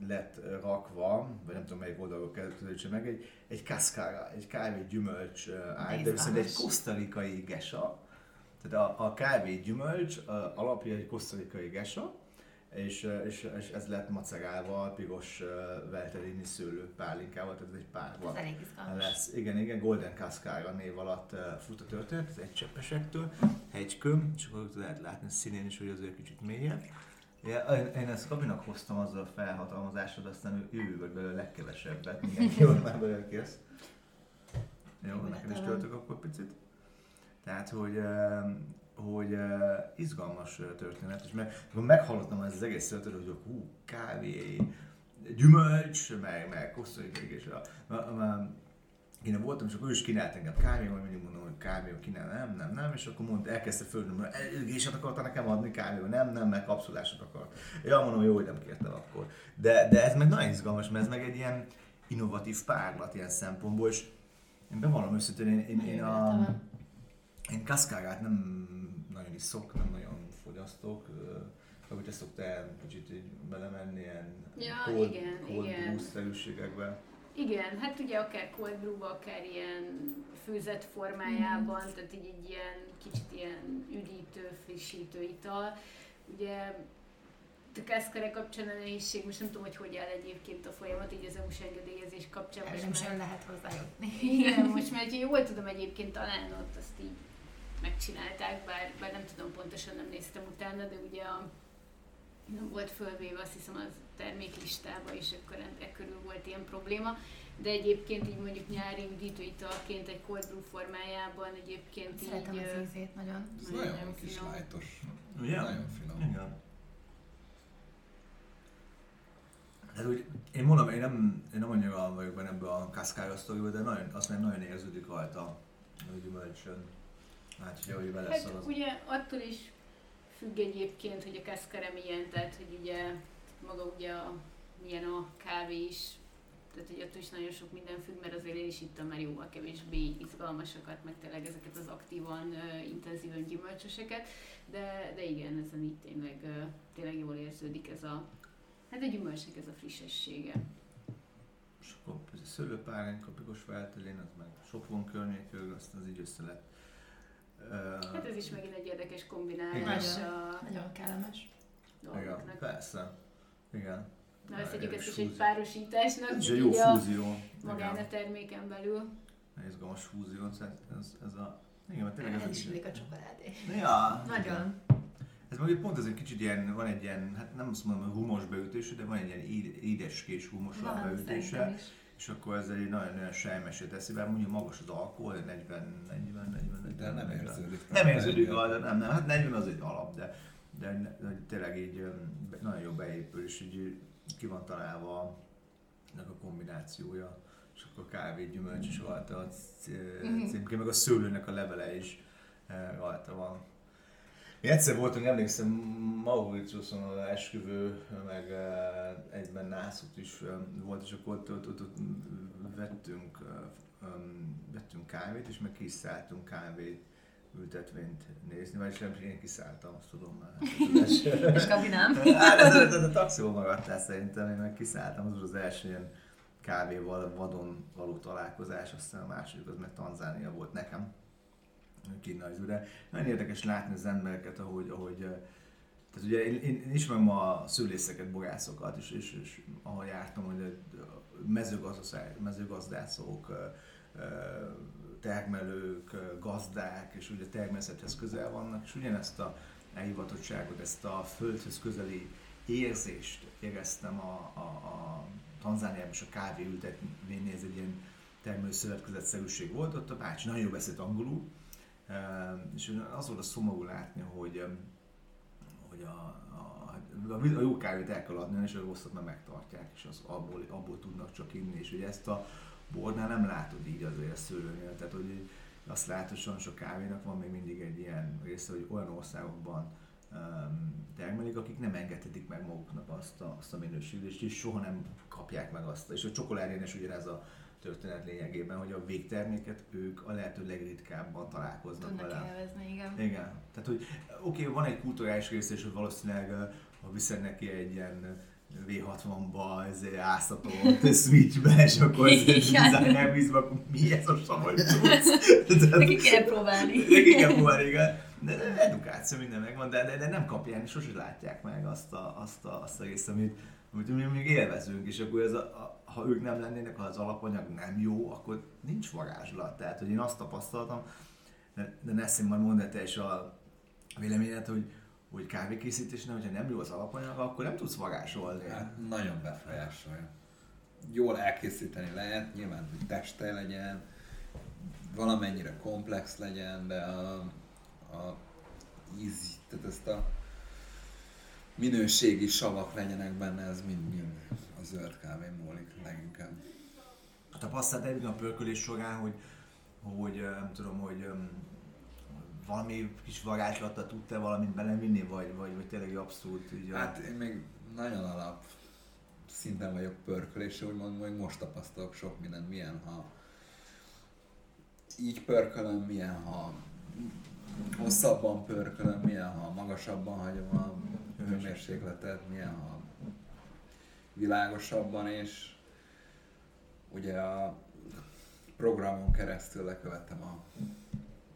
lett rakva, vagy nem tudom melyik oldalról közelítse meg, egy, egy kaszkára, egy kávé gyümölcs ágy, de viszont egy kosztarikai gesa. Tehát a, a kávé gyümölcs alapja egy kosztarikai gesa, és, és, és ez lett macerával, piros uh, veltelini szőlő pálinkával, tehát ez egy párban ez lesz. Igen, igen, Golden Cascara név alatt uh, fut a történet, ez egy cseppesektől, hegykő, és akkor lehet látni színén is, hogy azért kicsit mélyebb. Ja, én ezt Gabinak hoztam azzal a felhatalmazásod, aztán ő, ő vagy belőle legkevesebbet, mindenki már belőle kész. Jó, nekem is töltök akkor picit. Tehát, hogy hogy uh, izgalmas történet, és meg, meghallottam ez az egész történet, hogy hú, kávé, gyümölcs, meg, meg kosztolik, és a, a, a, én voltam, és akkor ő is kínált engem kávé, majd mindig mondom, hogy kávé, kínál, nem, nem, nem, és akkor mondta, elkezdte fölnöm, és akarta nekem adni kávé, nem, nem, meg kapszulásot akart. Ja, mondom, jó, hogy nem kértem akkor. De, de ez meg nagyon izgalmas, mert ez meg egy ilyen innovatív párlat ilyen szempontból, és én bevallom őszintén, én, én, én a, én kaszkárát nem nagyon iszok, nem nagyon fogyasztok. Te szoktál kicsit így belemenni ilyen ja, cold, igen, cold igen. brew Igen, hát ugye akár cold brew akár ilyen főzet formájában, mm. tehát így egy ilyen kicsit ilyen üdítő, frissítő ital. Ugye a keszkere kapcsán a nehézség, most nem tudom, hogy hogy áll egyébként a folyamat, így az EU-s engedélyezés kapcsán. Most sem lehet hozzájutni. Igen, most mert jól tudom egyébként talán ott azt így megcsinálták, bár, bár nem tudom pontosan, nem néztem utána, de ugye a, nem volt fölvéve azt hiszem az terméklistába, és akkor e körül volt ilyen probléma. De egyébként így mondjuk nyári üdítőitalként egy cold brew formájában egyébként Szeretem így... Szeretem az ízét nagyon. Ez nagyon, nagyon kis finom. lájtos. Yeah. Nagyon finom. Igen. Hát úgy, én mondom, én nem, én nem annyira vagyok benne ebbe a kaszkája de nagyon, azt nem nagyon érződik rajta a gyümölcsön. Hát, hogy ahogy vele hát, ugye attól is függ egyébként, hogy a keszkere milyen, tehát hogy ugye maga ugye a, milyen a kávé is, tehát hogy attól is nagyon sok minden függ, mert azért én is ittam már jóval kevésbé izgalmasakat, meg tényleg ezeket az aktívan, uh, intenzíven gyümölcsöseket, de, de igen, ezen itt tényleg, uh, tényleg jól érződik ez a, hát a gyümölcsnek ez a frissessége. És akkor ez a szőlőpáránk, a pikos váltelén, az meg sok van környékről, azt az így össze lett Hát ez is megint egy érdekes kombinálás. Nagyon, a... nagyon kellemes. Igen, persze. Igen. Nevezhetjük ezt is egy párosításnak. Ez egy jó fúzió. Magán a terméken belül. Izgalmas fúzió, ez, ez, a... Igen, mert tényleg ez is a csokoládé. Ja. Nagyon. Igen. Ez meg pont ez egy kicsit ilyen, van egy ilyen, hát nem azt mondom, hogy humos beütésű, de van egy ilyen édeskés humos beütése. Is és akkor ez egy nagyon-nagyon sejmesé teszi, mert mondjuk magas az alkohol, 40, 40, 40, De nem érződik. Nem érződik, de nem, nem, hát 40 az egy alap, de, de, de tényleg így nagyon jó beépül, és így ki van találva a kombinációja, és akkor kávé, gyümölcs is rajta, a címke, meg a szőlőnek a levele is rajta van. Mi egyszer voltunk, emlékszem, Mauritiuson az esküvő, meg egyben nászút is volt, és akkor ott, ott, ott, ott vettünk, vettünk kávét, és meg kiszálltunk kávét ültetvényt nézni, vagyis nem én kiszálltam, azt tudom már. és Gabi nem? Hát ez, ez, ez a taxiból maradtál szerintem, én meg kiszálltam, az volt az első ilyen kávéval vadon való találkozás, aztán a második az meg Tanzánia volt nekem kínai de nagyon érdekes látni az embereket, ahogy, ahogy Tehát ugye én, én ismerem a szőlészeket, bogászokat, és, és, és ahol jártam, hogy mezőgazdászok, termelők, gazdák, és ugye természethez közel vannak, és ugyanezt a elhivatottságot, ezt a földhöz közeli érzést éreztem a, a, a Tanzániában és a kávé ültetvénynél, ez egy ilyen termelőszövetkezetszerűség volt, ott a bácsi nagyon jó beszélt angolul, és az volt a szomorú látni, hogy, hogy a, a, a jó kávét el kell adni, és a rosszat meg megtartják, és az abból, abból tudnak csak inni, és hogy ezt a bornál nem látod így azért a szőlőnél, tehát hogy azt látod, hogy sajnos kávénak van még mindig egy ilyen része, hogy olyan országokban um, termelik, akik nem engedhetik meg maguknak azt a, azt a minősítést, és soha nem kapják meg azt. És a csokoládén is ugyanez a történet lényegében, hogy a végterméket ők a lehető legritkábban találkoznak Tudnak vele. élvezni, igen. Igen. Tehát, hogy oké, okay, van egy kulturális rész, és valószínűleg ha viszed neki egy ilyen V60-ba, ez áztatott switchbe, és akkor ez designer vízbe, akkor mi ez a savany Neki kell próbálni. Neki kell próbálni, igen. De, de edukáció minden megvan, de, de, de nem kapják, és sosem látják meg azt a, azt a, azt a részt, amit, amit mi még élvezünk, és akkor ez a, a, ha ők nem lennének, ha az alapanyag nem jó, akkor nincs varázslat. Tehát, hogy én azt tapasztaltam, de, de Nessim majd mondd te is a véleményet, hogy, hogy kávékészítésnél, hogyha nem jó az alapanyag, akkor nem tudsz varázsolni. Hát nagyon befolyásolja. Jól elkészíteni lehet, nyilván, hogy teste legyen, valamennyire komplex legyen, de a, a íz, tehát ezt a minőségi savak legyenek benne, ez mind-mind a zöld kávé múlik leginkább. A tapasztalat a pörkölés során, hogy, hogy nem tudom, hogy valami kis varázslata tudta valamit belevinni, vagy, vagy, vagy tényleg abszolút így Hát én még nagyon alap szinten vagyok pörkölésre, úgymond, hogy most tapasztalok sok mindent, milyen ha így pörkölöm, milyen ha hosszabban pörkölöm, milyen ha magasabban hagyom a hőmérsékletet, milyen ha világosabban, és ugye a programon keresztül lekövetem a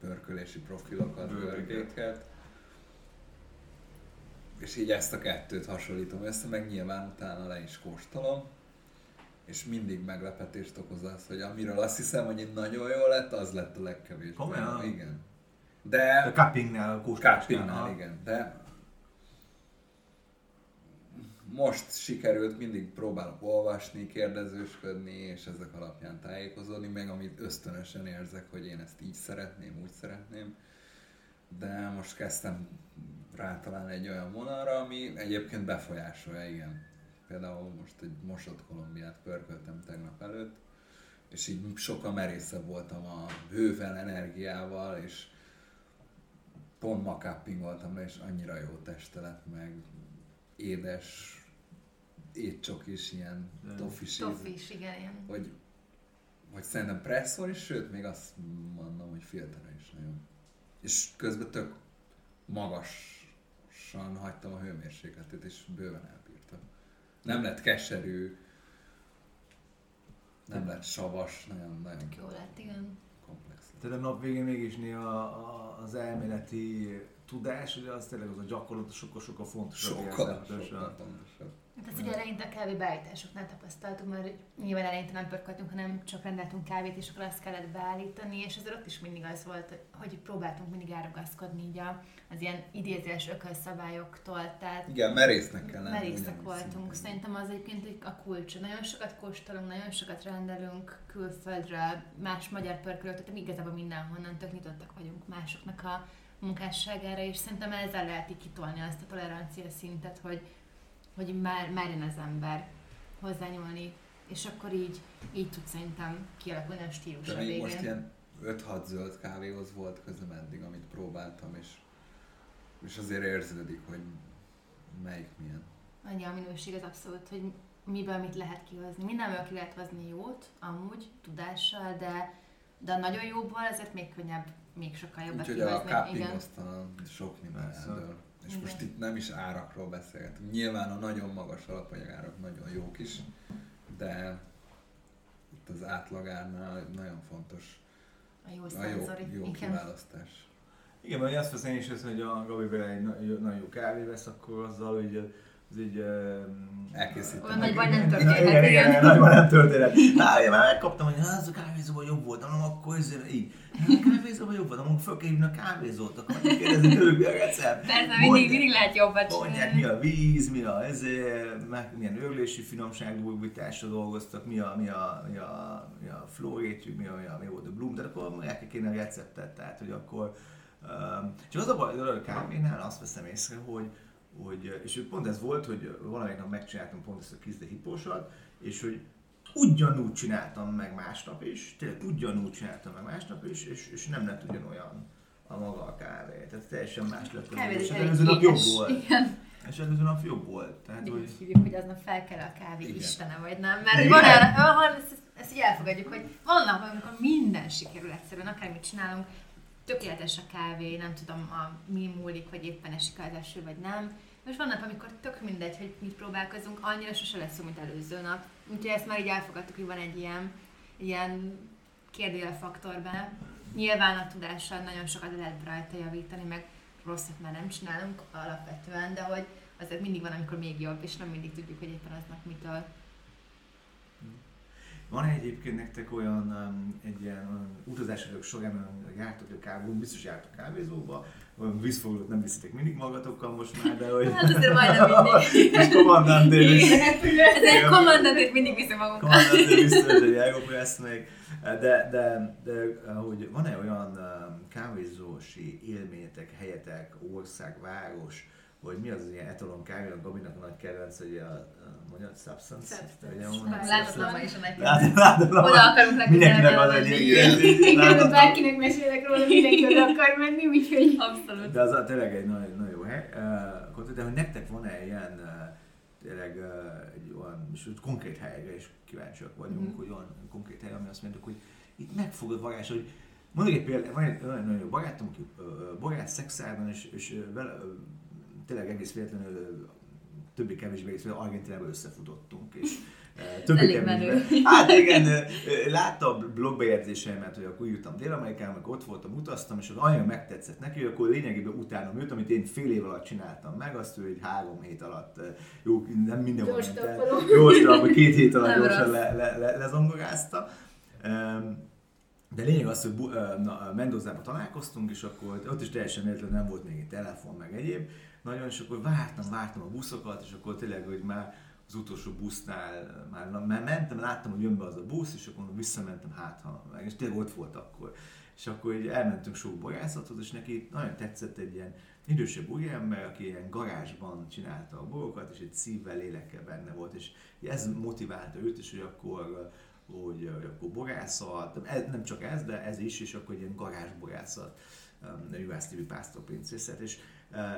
pörkölési profilokat, görgéket. És így ezt a kettőt hasonlítom össze, meg nyilván utána le is kóstolom. És mindig meglepetést okoz az, hogy amiről azt hiszem, hogy így nagyon jó lett, az lett a legkevésbé. Komolyan? Igen. De... A cuppingnál, a Cuppingnál, igen. De most sikerült, mindig próbálok olvasni, kérdezősködni, és ezek alapján tájékozódni, meg amit ösztönösen érzek, hogy én ezt így szeretném, úgy szeretném. De most kezdtem rátalálni egy olyan vonalra, ami egyébként befolyásolja, igen. Például most egy mosott kolumbiát pörköltem tegnap előtt, és így sokkal merészebb voltam a hővel, energiával, és pont ma voltam és annyira jó testelet, meg édes, étcsokis, ilyen toffis. Toffis, igen, ilyen. Hogy, hogy szerintem presszor is, sőt, még azt mondom, hogy filtere is nagyon. És közben tök magasan hagytam a hőmérsékletet, és bőven elbírtam. Nem lett keserű, nem lett savas, nagyon, nagyon jó lett, igen. komplex. Tehát a nap végén mégis néha az elméleti tudás, ugye az tényleg az a gyakorlat sokkal-sokkal fontosabb. Sokkal, sokkal fontosabb. Hát ezt ugye eleinte a kávé beállításoknál tapasztaltuk, mert nyilván eleinte nem pörköltünk, hanem csak rendeltünk kávét, és akkor azt kellett beállítani, és azért ott is mindig az volt, hogy próbáltunk mindig áragaszkodni így az ilyen idézés ökölszabályoktól. Tehát Igen, merésznek kell lenni. Merésznek voltunk. Szinten. Szerintem az egyébként a kulcs. Nagyon sokat kóstolunk, nagyon sokat rendelünk külföldről, más magyar pörkölőt, tehát igazából mindenhonnan tök nyitottak vagyunk másoknak a munkásságára, és szerintem ezzel lehet így kitolni azt a tolerancia szintet, hogy, hogy már, merjen az ember hozzányúlni, és akkor így, így tud szerintem kialakulni a stílus De a végén. most ilyen 5-6 zöld kávéhoz volt közöm eddig, amit próbáltam, és, és azért érződik, hogy melyik milyen. Annyi a minőség az abszolút, hogy miből mit lehet kihozni. Mindenből ki lehet hozni jót, amúgy, tudással, de, de a nagyon jóból ezért még könnyebb, még sokkal jobbat Úgyhogy a cupping aztán sok minden eldől. És Igen. most itt nem is árakról beszélgetünk. Nyilván a nagyon magas alapanyagárak nagyon jók is, de itt az átlagárnál nagyon fontos a jó, a jó, jó kiválasztás. Igen, mert azt veszem én is, hogy a Gabi vele egy nagyon jó kávé vesz, akkor azzal hogy az így... Um, Elkészítem. Olyan nagy baj nem történhet. Igen, igen, igen, nagy baj nem történhet. Hát én már megkaptam, hogy az a kávézóban jobb volt, hanem akkor ezért így. A kávézóban jobb volt, akkor föl kell hívni a kávézót, akkor megkérdezni tőlük, mi a recept. Persze, mindig, mindig lehet jobbat Mondják, mi a víz, mi a ezért, meg milyen örlési finomság dúlbításra dolgoztak, mi a, mi a, mi a, mi a flórétjük, mi a, mi, a, mi volt a bloom, tehát akkor el kell kérni a receptet, tehát hogy akkor Um, csak az a baj, hogy a kávénál azt veszem észre, hogy, hogy, és pont ez volt, hogy valamelyik nap megcsináltam pont ezt a Kiss the és hogy ugyanúgy csináltam meg másnap is, tényleg ugyanúgy csináltam meg másnap is, és, és nem lett ugyanolyan a maga a kávé. Tehát teljesen más lett. Kávé és előző nap jobb volt. Igen. És előző nap jobb volt. Tehát, hogy... hívjuk, hogy aznap fel kell a kávé Igen. vagy nem. Mert Igen. van olyan, van, ezt, ezt így elfogadjuk, hogy vannak, amikor minden sikerül egyszerűen, akármit csinálunk, tökéletes a kávé, nem tudom, a, mi múlik, hogy éppen esik az eső, vagy nem. Most vannak, amikor tök mindegy, hogy mit próbálkozunk, annyira sose lesz mint előző nap. Úgyhogy ezt már így elfogadtuk, hogy van egy ilyen, ilyen kérdőjelfaktor benne. Nyilván a tudással nagyon sokat lehet rajta javítani, meg rosszat már nem csinálunk alapvetően, de hogy azért mindig van, amikor még jobb, és nem mindig tudjuk, hogy éppen aznak mitől van -e egyébként nektek olyan um, egy ilyen um, utazásatok során, jártok a kávézóba, biztos jártok kávézóba, olyan vízfoglalót nem viszitek mindig magatokkal most már, de hogy... Hát azért majdnem mindig. És kommandantért is. Ezért kommandantért mindig viszem magunkat. Kommandantért biztos, hogy elgopolsz még. De, de, de, de hogy van-e olyan um, kávézósi élményetek, helyetek, ország, város, hogy mi az ilyen etalon kávé, a Gabinak a nagy kedvenc, hogy a, a magyar substance. Láthatatlan is a nagy kedvenc. Oda akarunk nekünk Mindenkinek az egy Igen, bárkinek mesélek róla, mindenki oda akar menni, úgyhogy... Abszolút. De az tényleg egy nagyon, nagyon jó hely. De hogy nektek van-e ilyen tényleg egy olyan, és konkrét helyre is kíváncsiak vagyunk, mm. hogy olyan konkrét hely, ami azt mondjuk, hogy itt megfogod varázs, hogy mondjuk egy példát, van egy nagyon jó barátom, aki borász szexárban, és, és vele, tényleg egész véletlenül többé-kevésbé egész Argentinában összefutottunk, és többé menő. Hát igen, láttam blogbejegyzéseimet, hogy akkor írtam Dél-Amerikában, meg ott voltam, utaztam, és az annyira megtetszett neki, hogy akkor lényegében utána őt, amit én fél év alatt csináltam meg, azt ő egy három hét alatt, jó, nem minden gyors gyorsan, két hét alatt gyorsan le, le, le, lezongorázta. De lényeg az, hogy na, Mendozában találkoztunk, és akkor ott is teljesen véletlenül nem volt még egy telefon, meg egyéb, nagyon, és akkor vártam, vártam a buszokat, és akkor tényleg, hogy már az utolsó busznál már, már mentem, láttam, hogy jön be az a busz, és akkor visszamentem, hát ha meg, és tényleg ott volt akkor. És akkor így elmentünk sok borászathoz, és neki nagyon tetszett egy ilyen idősebb úriember, aki ilyen garázsban csinálta a borokat, és egy szívvel, lélekkel benne volt, és ez motiválta őt is, hogy akkor hogy, hogy akkor borászat, nem csak ez, de ez is, és akkor egy ilyen garázsborászat, um, Juhász TV pásztorpincészet, és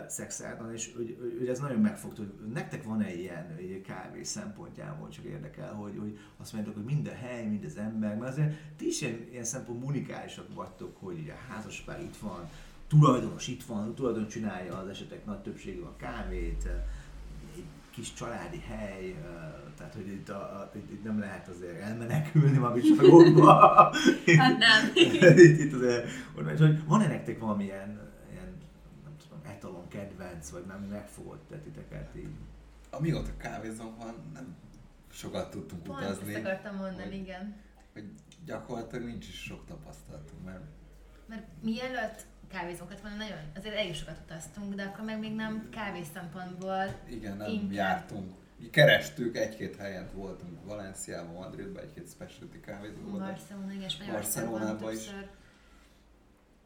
szexárdon, és hogy, hogy, ez nagyon megfogta, hogy nektek van-e ilyen egy kávé szempontjából, csak érdekel, hogy, hogy azt mondjátok, hogy minden hely, mind az ember, mert azért ti is ilyen, ilyen szempont unikálisak vagytok, hogy a házaspár itt van, tulajdonos itt van, a tulajdonos csinálja az esetek nagy többségű a kávét, egy kis családi hely, tehát hogy itt, a, a, itt, itt nem lehet azért elmenekülni ma bicsagokba. hát nem. itt, itt azért, hogy van-e nektek valamilyen etalon kedvenc, vagy nem megfogott titeket így? Amióta kávézom van, nem sokat tudtunk Pont utazni. Ezt akartam mondani, hogy, igen. Hogy gyakorlatilag nincs is sok tapasztalatunk, mert... Mert mielőtt kávézókat volna, nagyon, azért elég sokat utaztunk, de akkor meg még nem kávé szempontból Igen, nem inkább. jártunk. Kerestük, egy-két helyen voltunk Valenciában, Madridban, egy-két specialty kávézóban. Barcelona, igen, Spanyolországban is. Többször.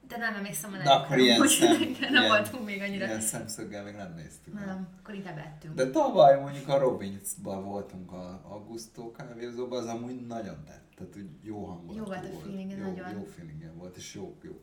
De nem emlékszem a De akkor ilyen szem, nem ilyen, voltunk még annyira. Ilyen szemszöggel még nem néztük. Nem, akkor inkább ettünk. De tavaly mondjuk a Robinsban voltunk a Augusto kávézóban, az amúgy nagyon tett. Tehát úgy jó hangulat Jó volt a feeling, jó, nagyon. Jó feeling volt, és jó, jó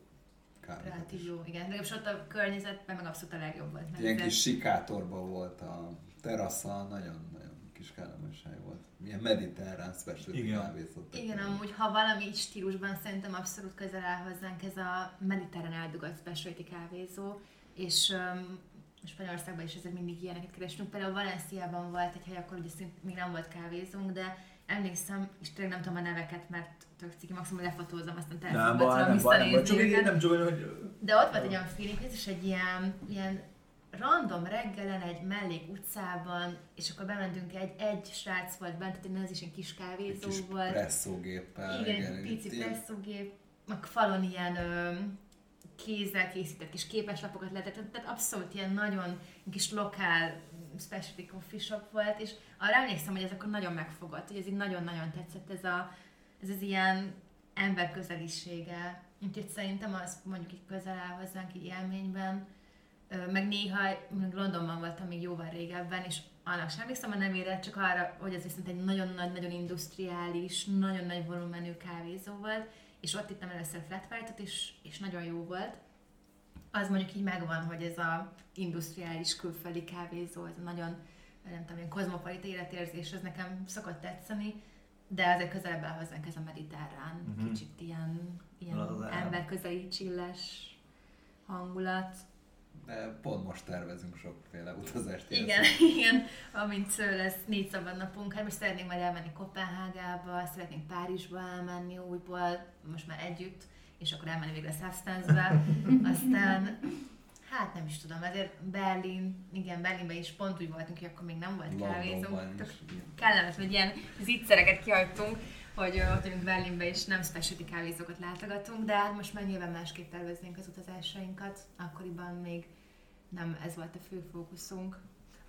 kávé. Relatív jó, igen. De ott a környezetben meg abszolút a legjobb volt. Ilyen kis sikátorban volt a terasza, nagyon, nagyon kis kellemes hely volt. Milyen mediterrán specialty kávézott. Igen, amúgy ha valami stílusban szerintem abszolút közel áll hozzánk ez a mediterrán eldugott specialty kávézó, és um, Spanyolországban is ezért mindig ilyeneket kerestünk. Például Valenciában volt egy hely, akkor ugye szint még nem volt kávézónk, de emlékszem, és tényleg nem tudom a neveket, mert tök ciki, maximum lefotózom, aztán Nem, telefonba tudom nem, baj, nem, baj, csak visszanézni nem csak hogy De ott volt egy olyan feeling, ez is egy ilyen, ilyen random reggelen egy mellék utcában, és akkor bementünk egy, egy srác volt bent, tehát ez is egy kis Egy kávézó kis volt. presszógéppel. Igen, egy pici ilyen- presszógép, a falon ilyen ö, kézzel készített kis képeslapokat lehetett, tehát abszolút ilyen nagyon kis lokál specialty coffee shop volt, és arra emlékszem, hogy ez akkor nagyon megfogott, hogy ez így nagyon-nagyon tetszett ez, a, ez az ilyen ember közelisége. Úgyhogy szerintem az mondjuk így közel áll hozzánk így élményben. Meg néha, még Londonban voltam még jóval régebben, és annak sem emlékszem a nevére, csak arra, hogy ez viszont egy nagyon nagy, nagyon industriális, nagyon nagy volumenű kávézó volt, és ott ittam először flat white-ot, és, és nagyon jó volt. Az mondjuk így megvan, hogy ez a industriális külföldi kávézó, ez a nagyon, nem tudom, ilyen kozmopolita életérzés, ez nekem szokott tetszeni, de azért közelebb áll hozzánk ez a mediterrán, Mhm. uh-huh. kicsit ilyen, ilyen emberközeli, csilles hangulat. De pont most tervezünk sokféle utazást. Igen, igen, amint sző lesz négy szabad napunk, hát most szeretnénk majd elmenni Kopenhágába, szeretnénk Párizsba elmenni újból, most már együtt, és akkor elmenni végre Substance-be, aztán hát nem is tudom, azért Berlin, igen, Berlinben is pont úgy voltunk, hogy akkor még nem volt kávézó, kellemes, hogy ilyen zicsereket kihagytunk, hogy ott vagyunk Berlinbe és nem specialty kávézókat látogatunk, de hát most már nyilván másképp terveznénk az utazásainkat, akkoriban még nem ez volt a fő fókuszunk.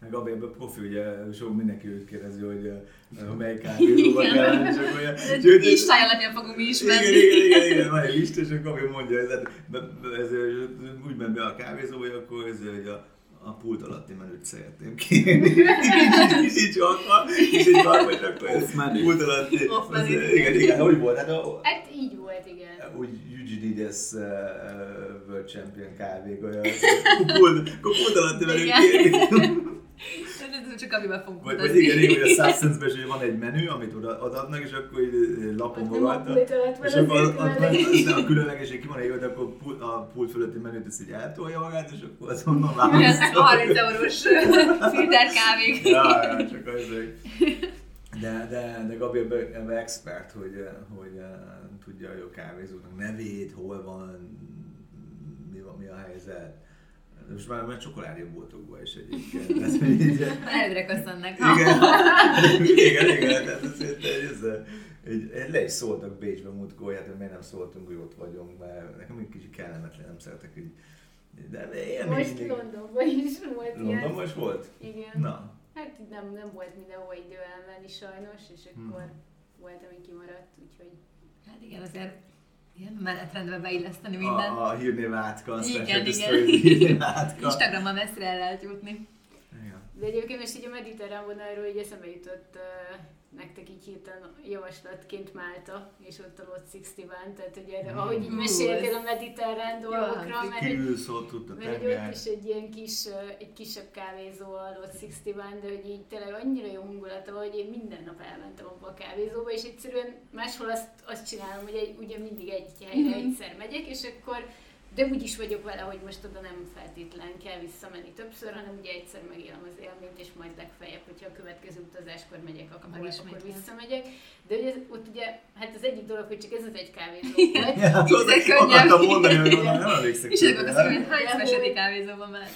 meg Gabi ebben profi, ugye sok mindenki őt kérdezi, hogy uh, melyik kávézóba kell és akkor sőt, Listája alapján fogunk mi is menni. igen, igen, igen, van egy lista, és akkor Gabi mondja, ez, be, ez, úgy ment be a kávézóba, hogy akkor ez, hogy a, a pult alatti menüt szeretném kérni. Csakva, kicsit csakva, és akkor ez Off menu. pult alatti. Off az-. Igen, igen, hogy volt? Hát a, Hát így volt, igen. úgy Eugenides uh, World Champion kávé, olyan, pult, akkor pult alatti menüt kérni. Ez csak amiben fogunk Vagy, utazni. vagy igen, igen, hogy a Substance-ben is van egy menü, amit oda adnak, és akkor így lapon a magadta. pult alatt van És akkor van különleges. az a különlegesség ki van írva, de akkor pult- a pult fölötti menüt ezt így eltolja magát, és akkor az onnan Ez választja. 30 eurós filter kávék. Ja, ja, csak azért. De, de, de Gabi ebben ebbe expert, hogy, hogy eh, tudja a jó kávézóknak nevét, hol van, mi, van, mi a helyzet. Most már, már csokoládéboltokban is egyébként. Előre köszönnek. igen, igen, igen, tehát ez, ez, egy, egy, le is szóltak Bécsbe múltkor, hát hogy miért nem szóltunk, hogy ott vagyunk, mert nekem egy kicsit kellemetlen, nem szeretek így. De én Most mindig- Londonban is volt ilyen. Londonban is volt? Igen. Na, Hát itt nem, nem volt mindenhol idő elmenni sajnos, és akkor Hmm. volt, ami kimaradt, úgyhogy Hát igen, azért ilyen menetrendbe beilleszteni mindent. a, a hírnév átka, Igen, igen. Hírnév átka. Instagramon messzire el lehet jutni. Igen. De egyébként most így a mediterrán vonalról így eszembe jutott uh, nektek így hirtelen javaslatként Málta, és ott a Lot 61, tehát ugye Mm. ahogy így meséltél a mediterrán dolgokra, mert a Mert hogy ott is egy ilyen kis, egy kisebb kávézó a Lot 61, de hogy így tényleg annyira jó hangulata, hogy én minden nap elmentem abba a kávézóba, és egyszerűen máshol azt, azt csinálom, hogy egy, ugye mindig egy helyre Mhm. egyszer megyek, és akkor de úgy is vagyok vele, hogy most oda nem feltétlen kell visszamenni többször, hanem ugye egyszer megélem az élményt, és majd legfeljebb, hogyha a következő utazáskor megyek, akkor, akkor Megismétlem. visszamegyek. De ugye ott ugye, hát az egyik dolog, hogy csak ez az egy kávézó volt, Ja, hát akartam mondani, hogy valami nem emlékszek. És akkor azt mondom, hogy hány hogy- kávézóban már.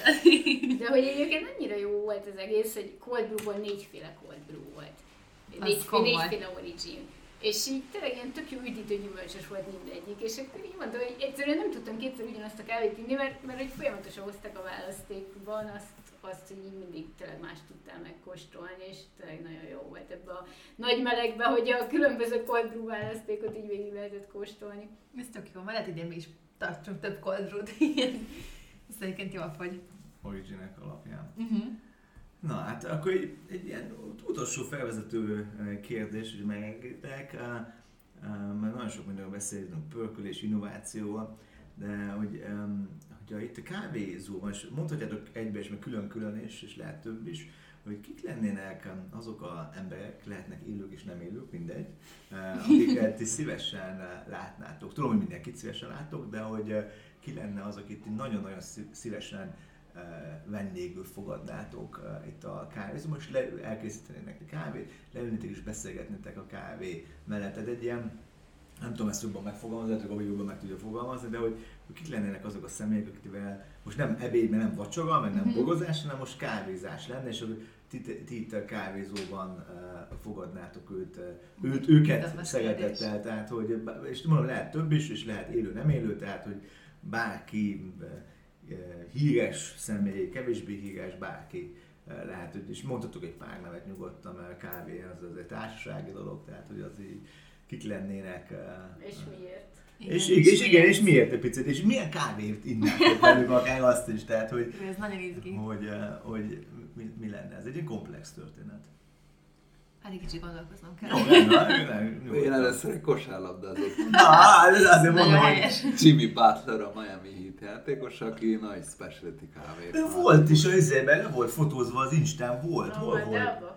De hogy egyébként annyira jó volt az egész, hogy cold brew-ból négyféle cold brew volt. Négyféle origin. És így tényleg ilyen tök jó üdítő gyümölcsös volt mindegyik, és akkor így mondtam, hogy egyszerűen nem tudtam kétszer ugyanazt a kávét inni, mert, mert hogy folyamatosan hoztak a választékban azt, azt, hogy így mindig tényleg más tudtál megkóstolni, és tényleg nagyon jó volt ebbe a nagy melegbe, hogy a különböző cold brew választékot így végig lehetett kóstolni. Ez tök jó, mert lehet idén mi is tartsunk több koldrút. Ez egyébként jó fogy. Originek alapján. Uh-huh. Na hát akkor egy, egy ilyen utolsó felvezető eh, kérdés, hogy megengedtek, eh, eh, mert nagyon sok mindenről beszélünk, pörkölés, innováció, de hogy, hogyha itt a kávézóban, és mondhatjátok egybe is, meg külön-külön is, és lehet több is, hogy kik lennének azok a emberek, lehetnek élők és nem élők, mindegy, akiket ti szívesen látnátok. Tudom, hogy mindenkit szívesen látok, de hogy ki lenne az, akit ti nagyon-nagyon szí- szívesen vendégül fogadnátok itt a kávézóban, és le, elkészítenének a kávét, leülnétek és beszélgetnétek a kávé mellett. Tehát egy ilyen, nem tudom ezt jobban megfogalmazni, hogy a jobban meg tudja fogalmazni, de hogy, hogy kik lennének azok a személyek, akikkel most nem ebéd, nem vacsora, meg nem mhm. bogozás, hanem most kávézás lenne, és ti, ti itt a kávézóban uh, fogadnátok őt, uh, őt őket szeretettel, tehát hogy, és mondom, lehet több is, és lehet élő, nem élő, tehát hogy bárki uh, híres személy, kevésbé híres, bárki lehet, hogy, és mondhatok egy pár nevet nyugodtan, mert kávé az, az egy társasági dolog, tehát hogy az így kik lennének. És miért? Igen, és, és, és, igen, és miért egy picit, és milyen kávét innátok velük akár azt is, tehát hogy, Ez nagyon izgi. hogy, hogy mi, mi lenne. Ez egy komplex történet. Hát egy kicsit gondolkoznom kell. Jó, nem, nem, nem, Én először egy kosárlabdázok. Na, ez azért mondom, hogy... Jimmy Butler a Miami Heat játékos, aki nagy specialty kávé. De volt is a izében, volt fotózva az Instán, volt, hol volt?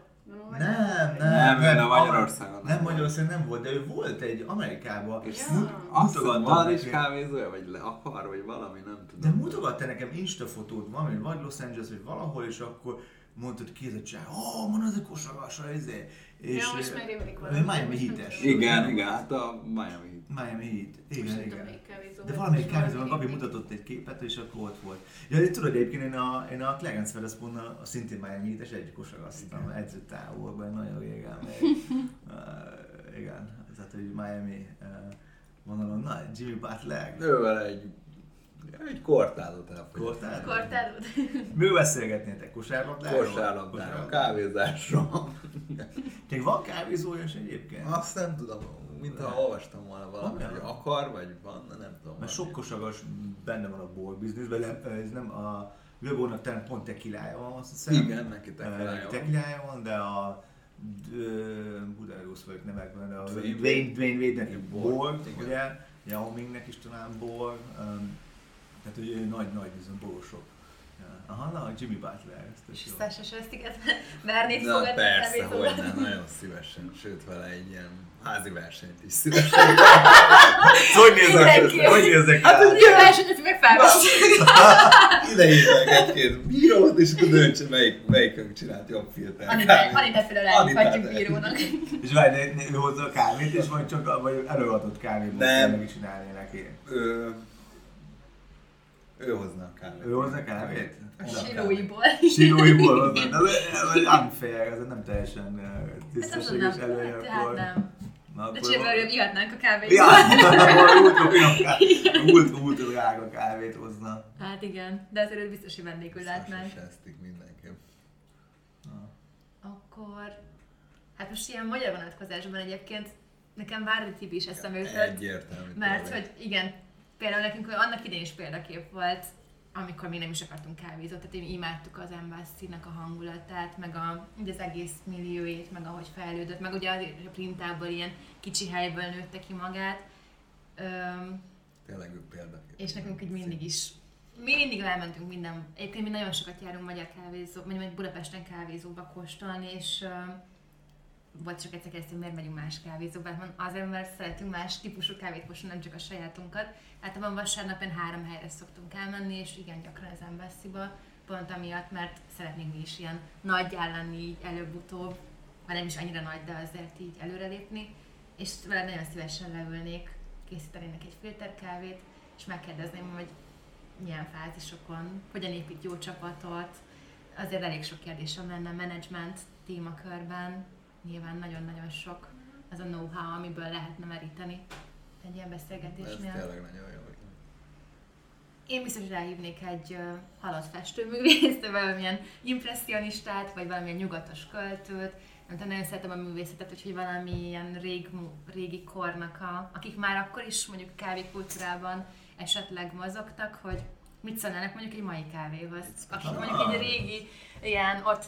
Nem, nem, nem, nem, Magyarországon. Nem, Magyarországon nem volt, de ő volt egy Amerikában. És azt van is kávézója, vagy le akar, vagy valami, nem tudom. De mutogatta nekem Insta fotót, valami, vagy Los Angeles, vagy valahol, és akkor mondtad kézet csinál, ó, oh, van az a kosarasa, izé. És ja, most már rémlik valami. Miami Heat-es. Igen, igen, hát a Miami Heat. Miami Heat, igen, most igen. De valamelyik kávézóban Gabi mutatott egy képet, és akkor ott volt. Ja, tudod, egyébként én a, én a Clarence Weatherspoon a szintén Miami Heat-es egy kosaraztam edzőtávolban, nagyon régen még. uh, igen, tehát hogy Miami uh, vonalon, na, Jimmy Butler. Ővel egy egy kortádot elfogyasztani. Kortádot? Kortádot? Miről beszélgetnétek? Kosárlabdáról? Kosárlabdáról, kávézásról. Tényleg van kávézója is egyébként? Azt nem tudom, mintha olvastam volna valamit, hogy akar, vagy van, nem tudom. Mert sok kosaras benne van a bor bizniszben, ez nem a Löbónak talán pont tekilája van, azt hiszem. Igen, neki tekilája van. Tekilája van, de a Budarusz vagyok nevekben, de a Dwayne, Dwayne Wade-nek bor, ugye, Yao Mingnek is talán bor, um, tehát, hogy nagy-nagy bizony borosok. Aha, na, a Jimmy Butler. És Sasha Sestiget vernéd Na, fogadni persze, hogy nem, nagyon szívesen, sőt vele egy ilyen házi versenyt is szívesen. hogy nézek? Hogy nézek? Hát, hogy ilyen versenyt meg. Ide hívnak egy-két bírót, és akkor döntse, melyik, melyikünk csinált jobb filtert. Anita például elhívhatjuk bírónak. És várj, ő hozza a kávét, és majd csak vagy előadott kávét nem csinálni neki. Ő hozna a kávét. Ő hozna a kávét? A silóiból. Silóiból hozna, de ez unfair, ez nem teljesen tisztességes előre. akkor... nem. Na, akkor de csinálva, ihatnánk a kávét. Ja, ultra, ultra drága kávét hozna. Hát igen, de azért biztos, hogy vendégül látnánk. Sestik mindenképp. Akkor, hát most ilyen magyar vonatkozásban egyébként nekem Várdi Tibi is eszembe jutott. Egyértelmű. Mert hogy igen, például nekünk annak idején is példakép volt, amikor még nem is akartunk kávézót, tehát én imádtuk az embassy a hangulatát, meg a, ugye az egész millióét, meg ahogy fejlődött, meg ugye a printából ilyen kicsi helyből nőtte ki magát. Öm, Tényleg ők példakép. És nekünk így mindig is mi mindig elmentünk minden, egyébként mi nagyon sokat járunk magyar kávézó, vagy Budapesten kávézóba kóstolni, és vagy csak egyszer kérdeztem, miért megyünk más kávézóba, hát azért, mert szeretünk más típusú kávét kóstolni, nem csak a sajátunkat. Általában vasárnapon három helyre szoktunk elmenni, és igen, gyakran az Embassy-ba, pont amiatt, mert szeretnénk mi is ilyen nagy lenni előbb-utóbb, vagy nem is annyira nagy, de azért így előrelépni, és vele nagyon szívesen leülnék, készítenének egy filterkávét, és megkérdezném, hogy milyen fázisokon, hogyan épít jó csapatot, azért elég sok kérdésem lenne menedzsment témakörben, nyilván nagyon-nagyon sok az a know-how, amiből lehetne meríteni egy ilyen beszélgetésnél. Ez tényleg nagyon jó. Én biztos, ráhívnék egy uh, halott festőművészt, valamilyen impressionistát, vagy valamilyen nyugatos költőt. Nem tudom, nagyon szeretem a művészetet, úgyhogy valamilyen rég, régi kornak, a, akik már akkor is mondjuk kávékultúrában esetleg mozogtak, hogy mit szólnának mondjuk egy mai kávéhoz. Akik mondjuk egy régi ilyen ott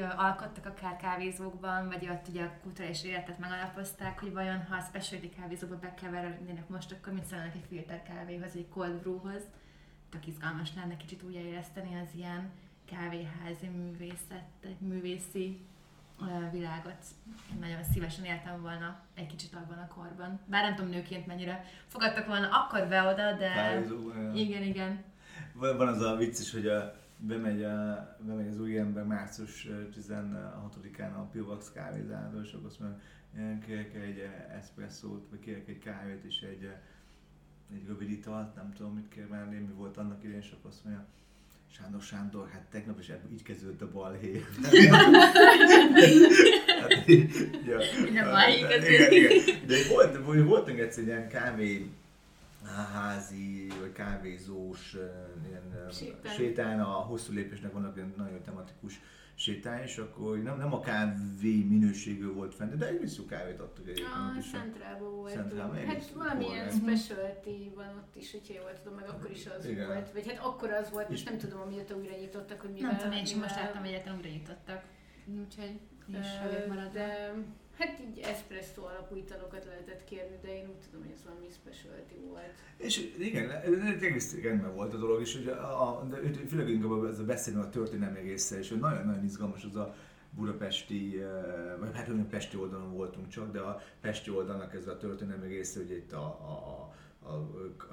alkottak akár kávézókban, vagy ott ugye a kulturális életet megalapozták, hogy vajon ha a specialty kávézókba bekeverednének most, akkor mit szólnak egy filter kávéhoz, egy cold brewhoz. Tök izgalmas lenne kicsit újjáéleszteni az ilyen kávéházi művészet, művészi világot. Én nagyon szívesen éltem volna egy kicsit abban a korban. Bár nem tudom nőként mennyire fogadtak volna akkor be oda, de... Kávézó, igen, igen van az a vicces, hogy a, bemegy, a, bemegy az új ember március ö, 16-án a Pilvax kávézálba, és akkor azt mondja, "Én kérek egy eszpresszót, vagy kérek egy kávét, és egy, egy rövid italt, nem tudom mit kér mellé, mi volt annak idején, és akkor azt mondja, Sándor, Sándor, hát tegnap is így kezdődött a balhé. hát, ja. Minden balhé Hát, igen. De volt, volt- voltunk egyszer egy ilyen kávé házi, vagy kávézós ilyen Sétán. sétán, a hosszú lépésnek vannak ilyen nagyon tematikus sétány, és akkor nem, nem a kávé minőségű volt fent, de egy visszú kávét adtuk egyébként A is. Centrálban volt. Centrálban hát valamilyen specialty van ott is, hogyha jól tudom, meg akkor is az Igen. volt. Vagy hát akkor az volt, most nem tudom, amióta újra nyitottak, hogy mivel... Nem tudom, én sem most láttam, egyetlen újra nyitottak. Úgyhogy én is vagyok maradva. De hát így espresso alapú italokat lehetett kérni, de én úgy tudom, hogy ez valami specialty volt. És igen, egész rendben volt a dolog, és hogy a, de főleg inkább ez a beszélni a történelmi egészen, és nagyon-nagyon izgalmas az a budapesti, eh, vagy hát olyan pesti oldalon voltunk csak, de a pesti oldalnak ez a történelmi egésze, hogy itt a, a, a, a,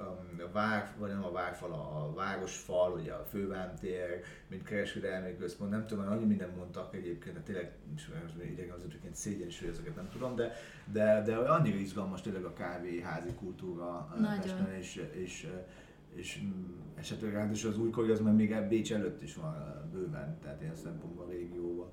a, vár, vagy nem a várfal, a, városfal, ugye a fővámtér, mint kereskedelmi központ, nem tudom, annyi mindent mondtak egyébként, de tényleg idegen az egyébként szégyen is, hogy ezeket nem tudom, de, de, de annyira izgalmas tényleg a kávéházi kultúra. Pesten, és, és, és mm, esetleg ráadásul az újkori az már még Bécs előtt is van eh, bőven, tehát ilyen szempontból a régióban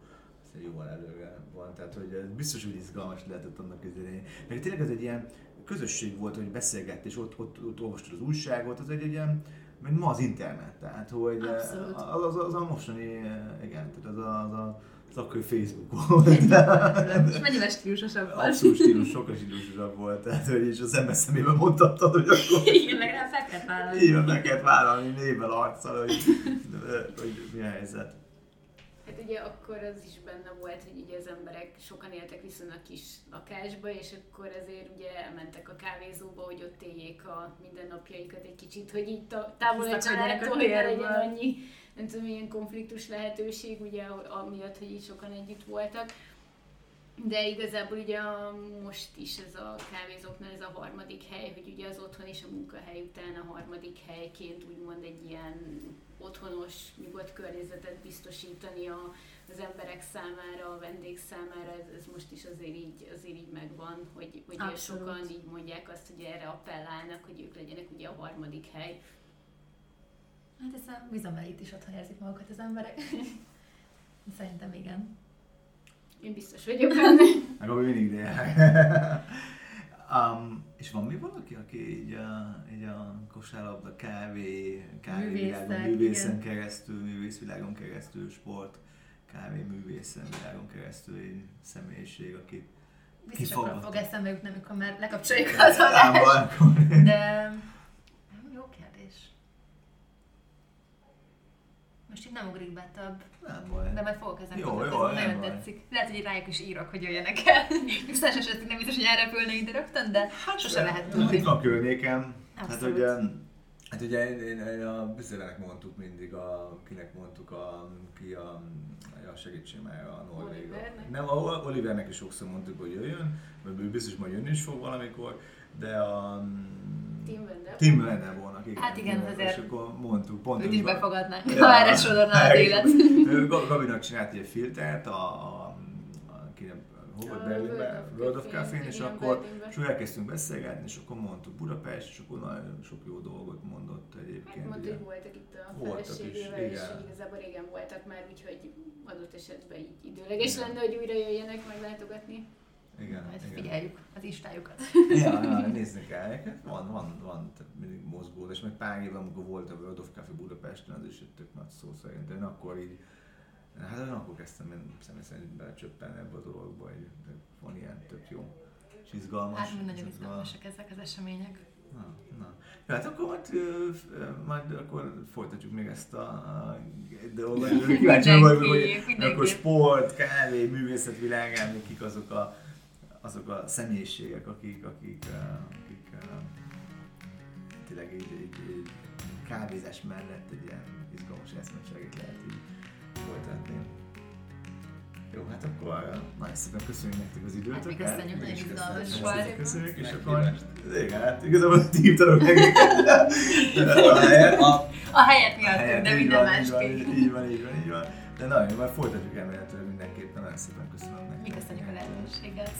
jóval előre van, tehát hogy biztos, hogy izgalmas lehetett annak idején. Meg tényleg ez egy ilyen közösség volt, hogy beszélgettés, ott, ott, ott olvastad az újságot, az egy, egy ilyen, mint ma az internet, tehát hogy eh, Abszolút. az, az, az, a mostani, eh, igen, tehát az a, az a az akkori Facebook volt. És mennyivel stílusosabb volt. Abszolút stílus, sokkal stílusosabb volt, tehát hogy és az ember szemében mondhattad, hogy akkor Igen, meg rá fel kellett vállalni. van, meg kellett vállalni névvel, arccal, hogy, hogy mi a helyzet. Ugye akkor az is benne volt, hogy ugye az emberek sokan éltek viszonylag kis lakásba, és akkor ezért ugye elmentek a kávézóba, hogy ott éljék a mindennapjaikat egy kicsit, hogy így távol a családtól, hogy ne legyen annyi, nem tudom, ilyen konfliktus lehetőség, ugye amiatt, hogy így sokan együtt voltak. De igazából ugye a, most is ez a kávézóknál ez a harmadik hely, hogy ugye az otthon és a munkahely után a harmadik helyként úgymond egy ilyen otthonos, nyugodt környezetet biztosítani a, az emberek számára, a vendég számára, ez, ez most is azért így, azért így megvan, hogy, hogy Abszolút. sokan így mondják azt, hogy erre appellálnak, hogy ők legyenek ugye a harmadik hely. Hát ez a bizonbelit is otthon érzik magukat az emberek. Szerintem igen. Én biztos vagyok benne. Meg mindig. um, és van még valaki, aki így a, így a kosárlabda, kávé, kávévilágon, Művészek, művészen igen. keresztül, művészvilágon keresztül, sport, kávé művészen világon keresztül egy személyiség, aki Biztos akkor fog eszembe jutni, amikor már lekapcsoljuk az adást. De jó kérdés. Most itt nem ugrik be több, nem baj. de majd fogok ezen Jó, jó, nem nagyon baj. tetszik. Lehet, hogy rájuk is írok, hogy jöjjenek el. Biztos esetleg nem biztos, hogy elrepülne ide rögtön, de hát sose lehet Itt tudni. van környéken. Hát ugye, hát ugye én, én, én a Bizelának mondtuk mindig, a, kinek mondtuk, a, ki a, a segítség már a Norvég. Nem, a Olivernek is sokszor mondtuk, hogy jöjjön, mert ő biztos majd jönni is fog valamikor, de a Tim Wendel. Tim lenne volna, igen. Hát igen, És azért akkor mondtuk, pont Őt is befogadnánk, Ja. ha erre sodorná az élet. Gabinak csinált egy filtert, a, a, a ki nem, hol volt A Berlinben, World of Café-n, és akkor és elkezdtünk beszélgetni, és akkor mondtuk Budapest, és akkor nagyon sok jó dolgot mondott Hát egyébként. mondta, ugye. hogy voltak itt a feleségével, és igazából régen voltak már, úgyhogy adott esetben így időleges lenne, hogy újra jöjjenek meglátogatni. Igen, Majd igen. figyeljük az istájukat. Ja, ja, nézni kell. Van, van, van, mindig mozgó, és meg pár éve, amikor volt a World of Café Budapesten, az is egy tök nagy szó szerint. Én akkor így, hát én akkor kezdtem én személy szerint belecsöppenni ebbe a dologba, hogy van ilyen tök jó. És izgalmas. Hát nagyon izgalmasak ezek az események. Na, na. Ja, hát akkor majd, majd akkor folytatjuk még ezt a, a dolgot. Kíváncsi vagyok, hogy, akkor sport, kávé, művészet világán, kik azok a, azok a személyiségek, akik, akik, ö, akik ö, tényleg így, így, így kávézás mellett egy ilyen izgalmas eszmecserét lehet így folytatni. Jó, hát akkor nagyon szépen köszönjük nektek az Hát mi időtöket. köszönjük, nagyon izgalmas volt. Köszönjük, és akkor... Igen, hát igazából ti hívtatok nekünk. A helyet. A, A helyet miatt, Helyet, de minden van, így van, másképp. Így van, így van, így van. De nagyon jó, majd folytatjuk elméletileg mindenképpen. Nagyon szépen köszönöm nektek. Mi köszönjük a lehetőséget.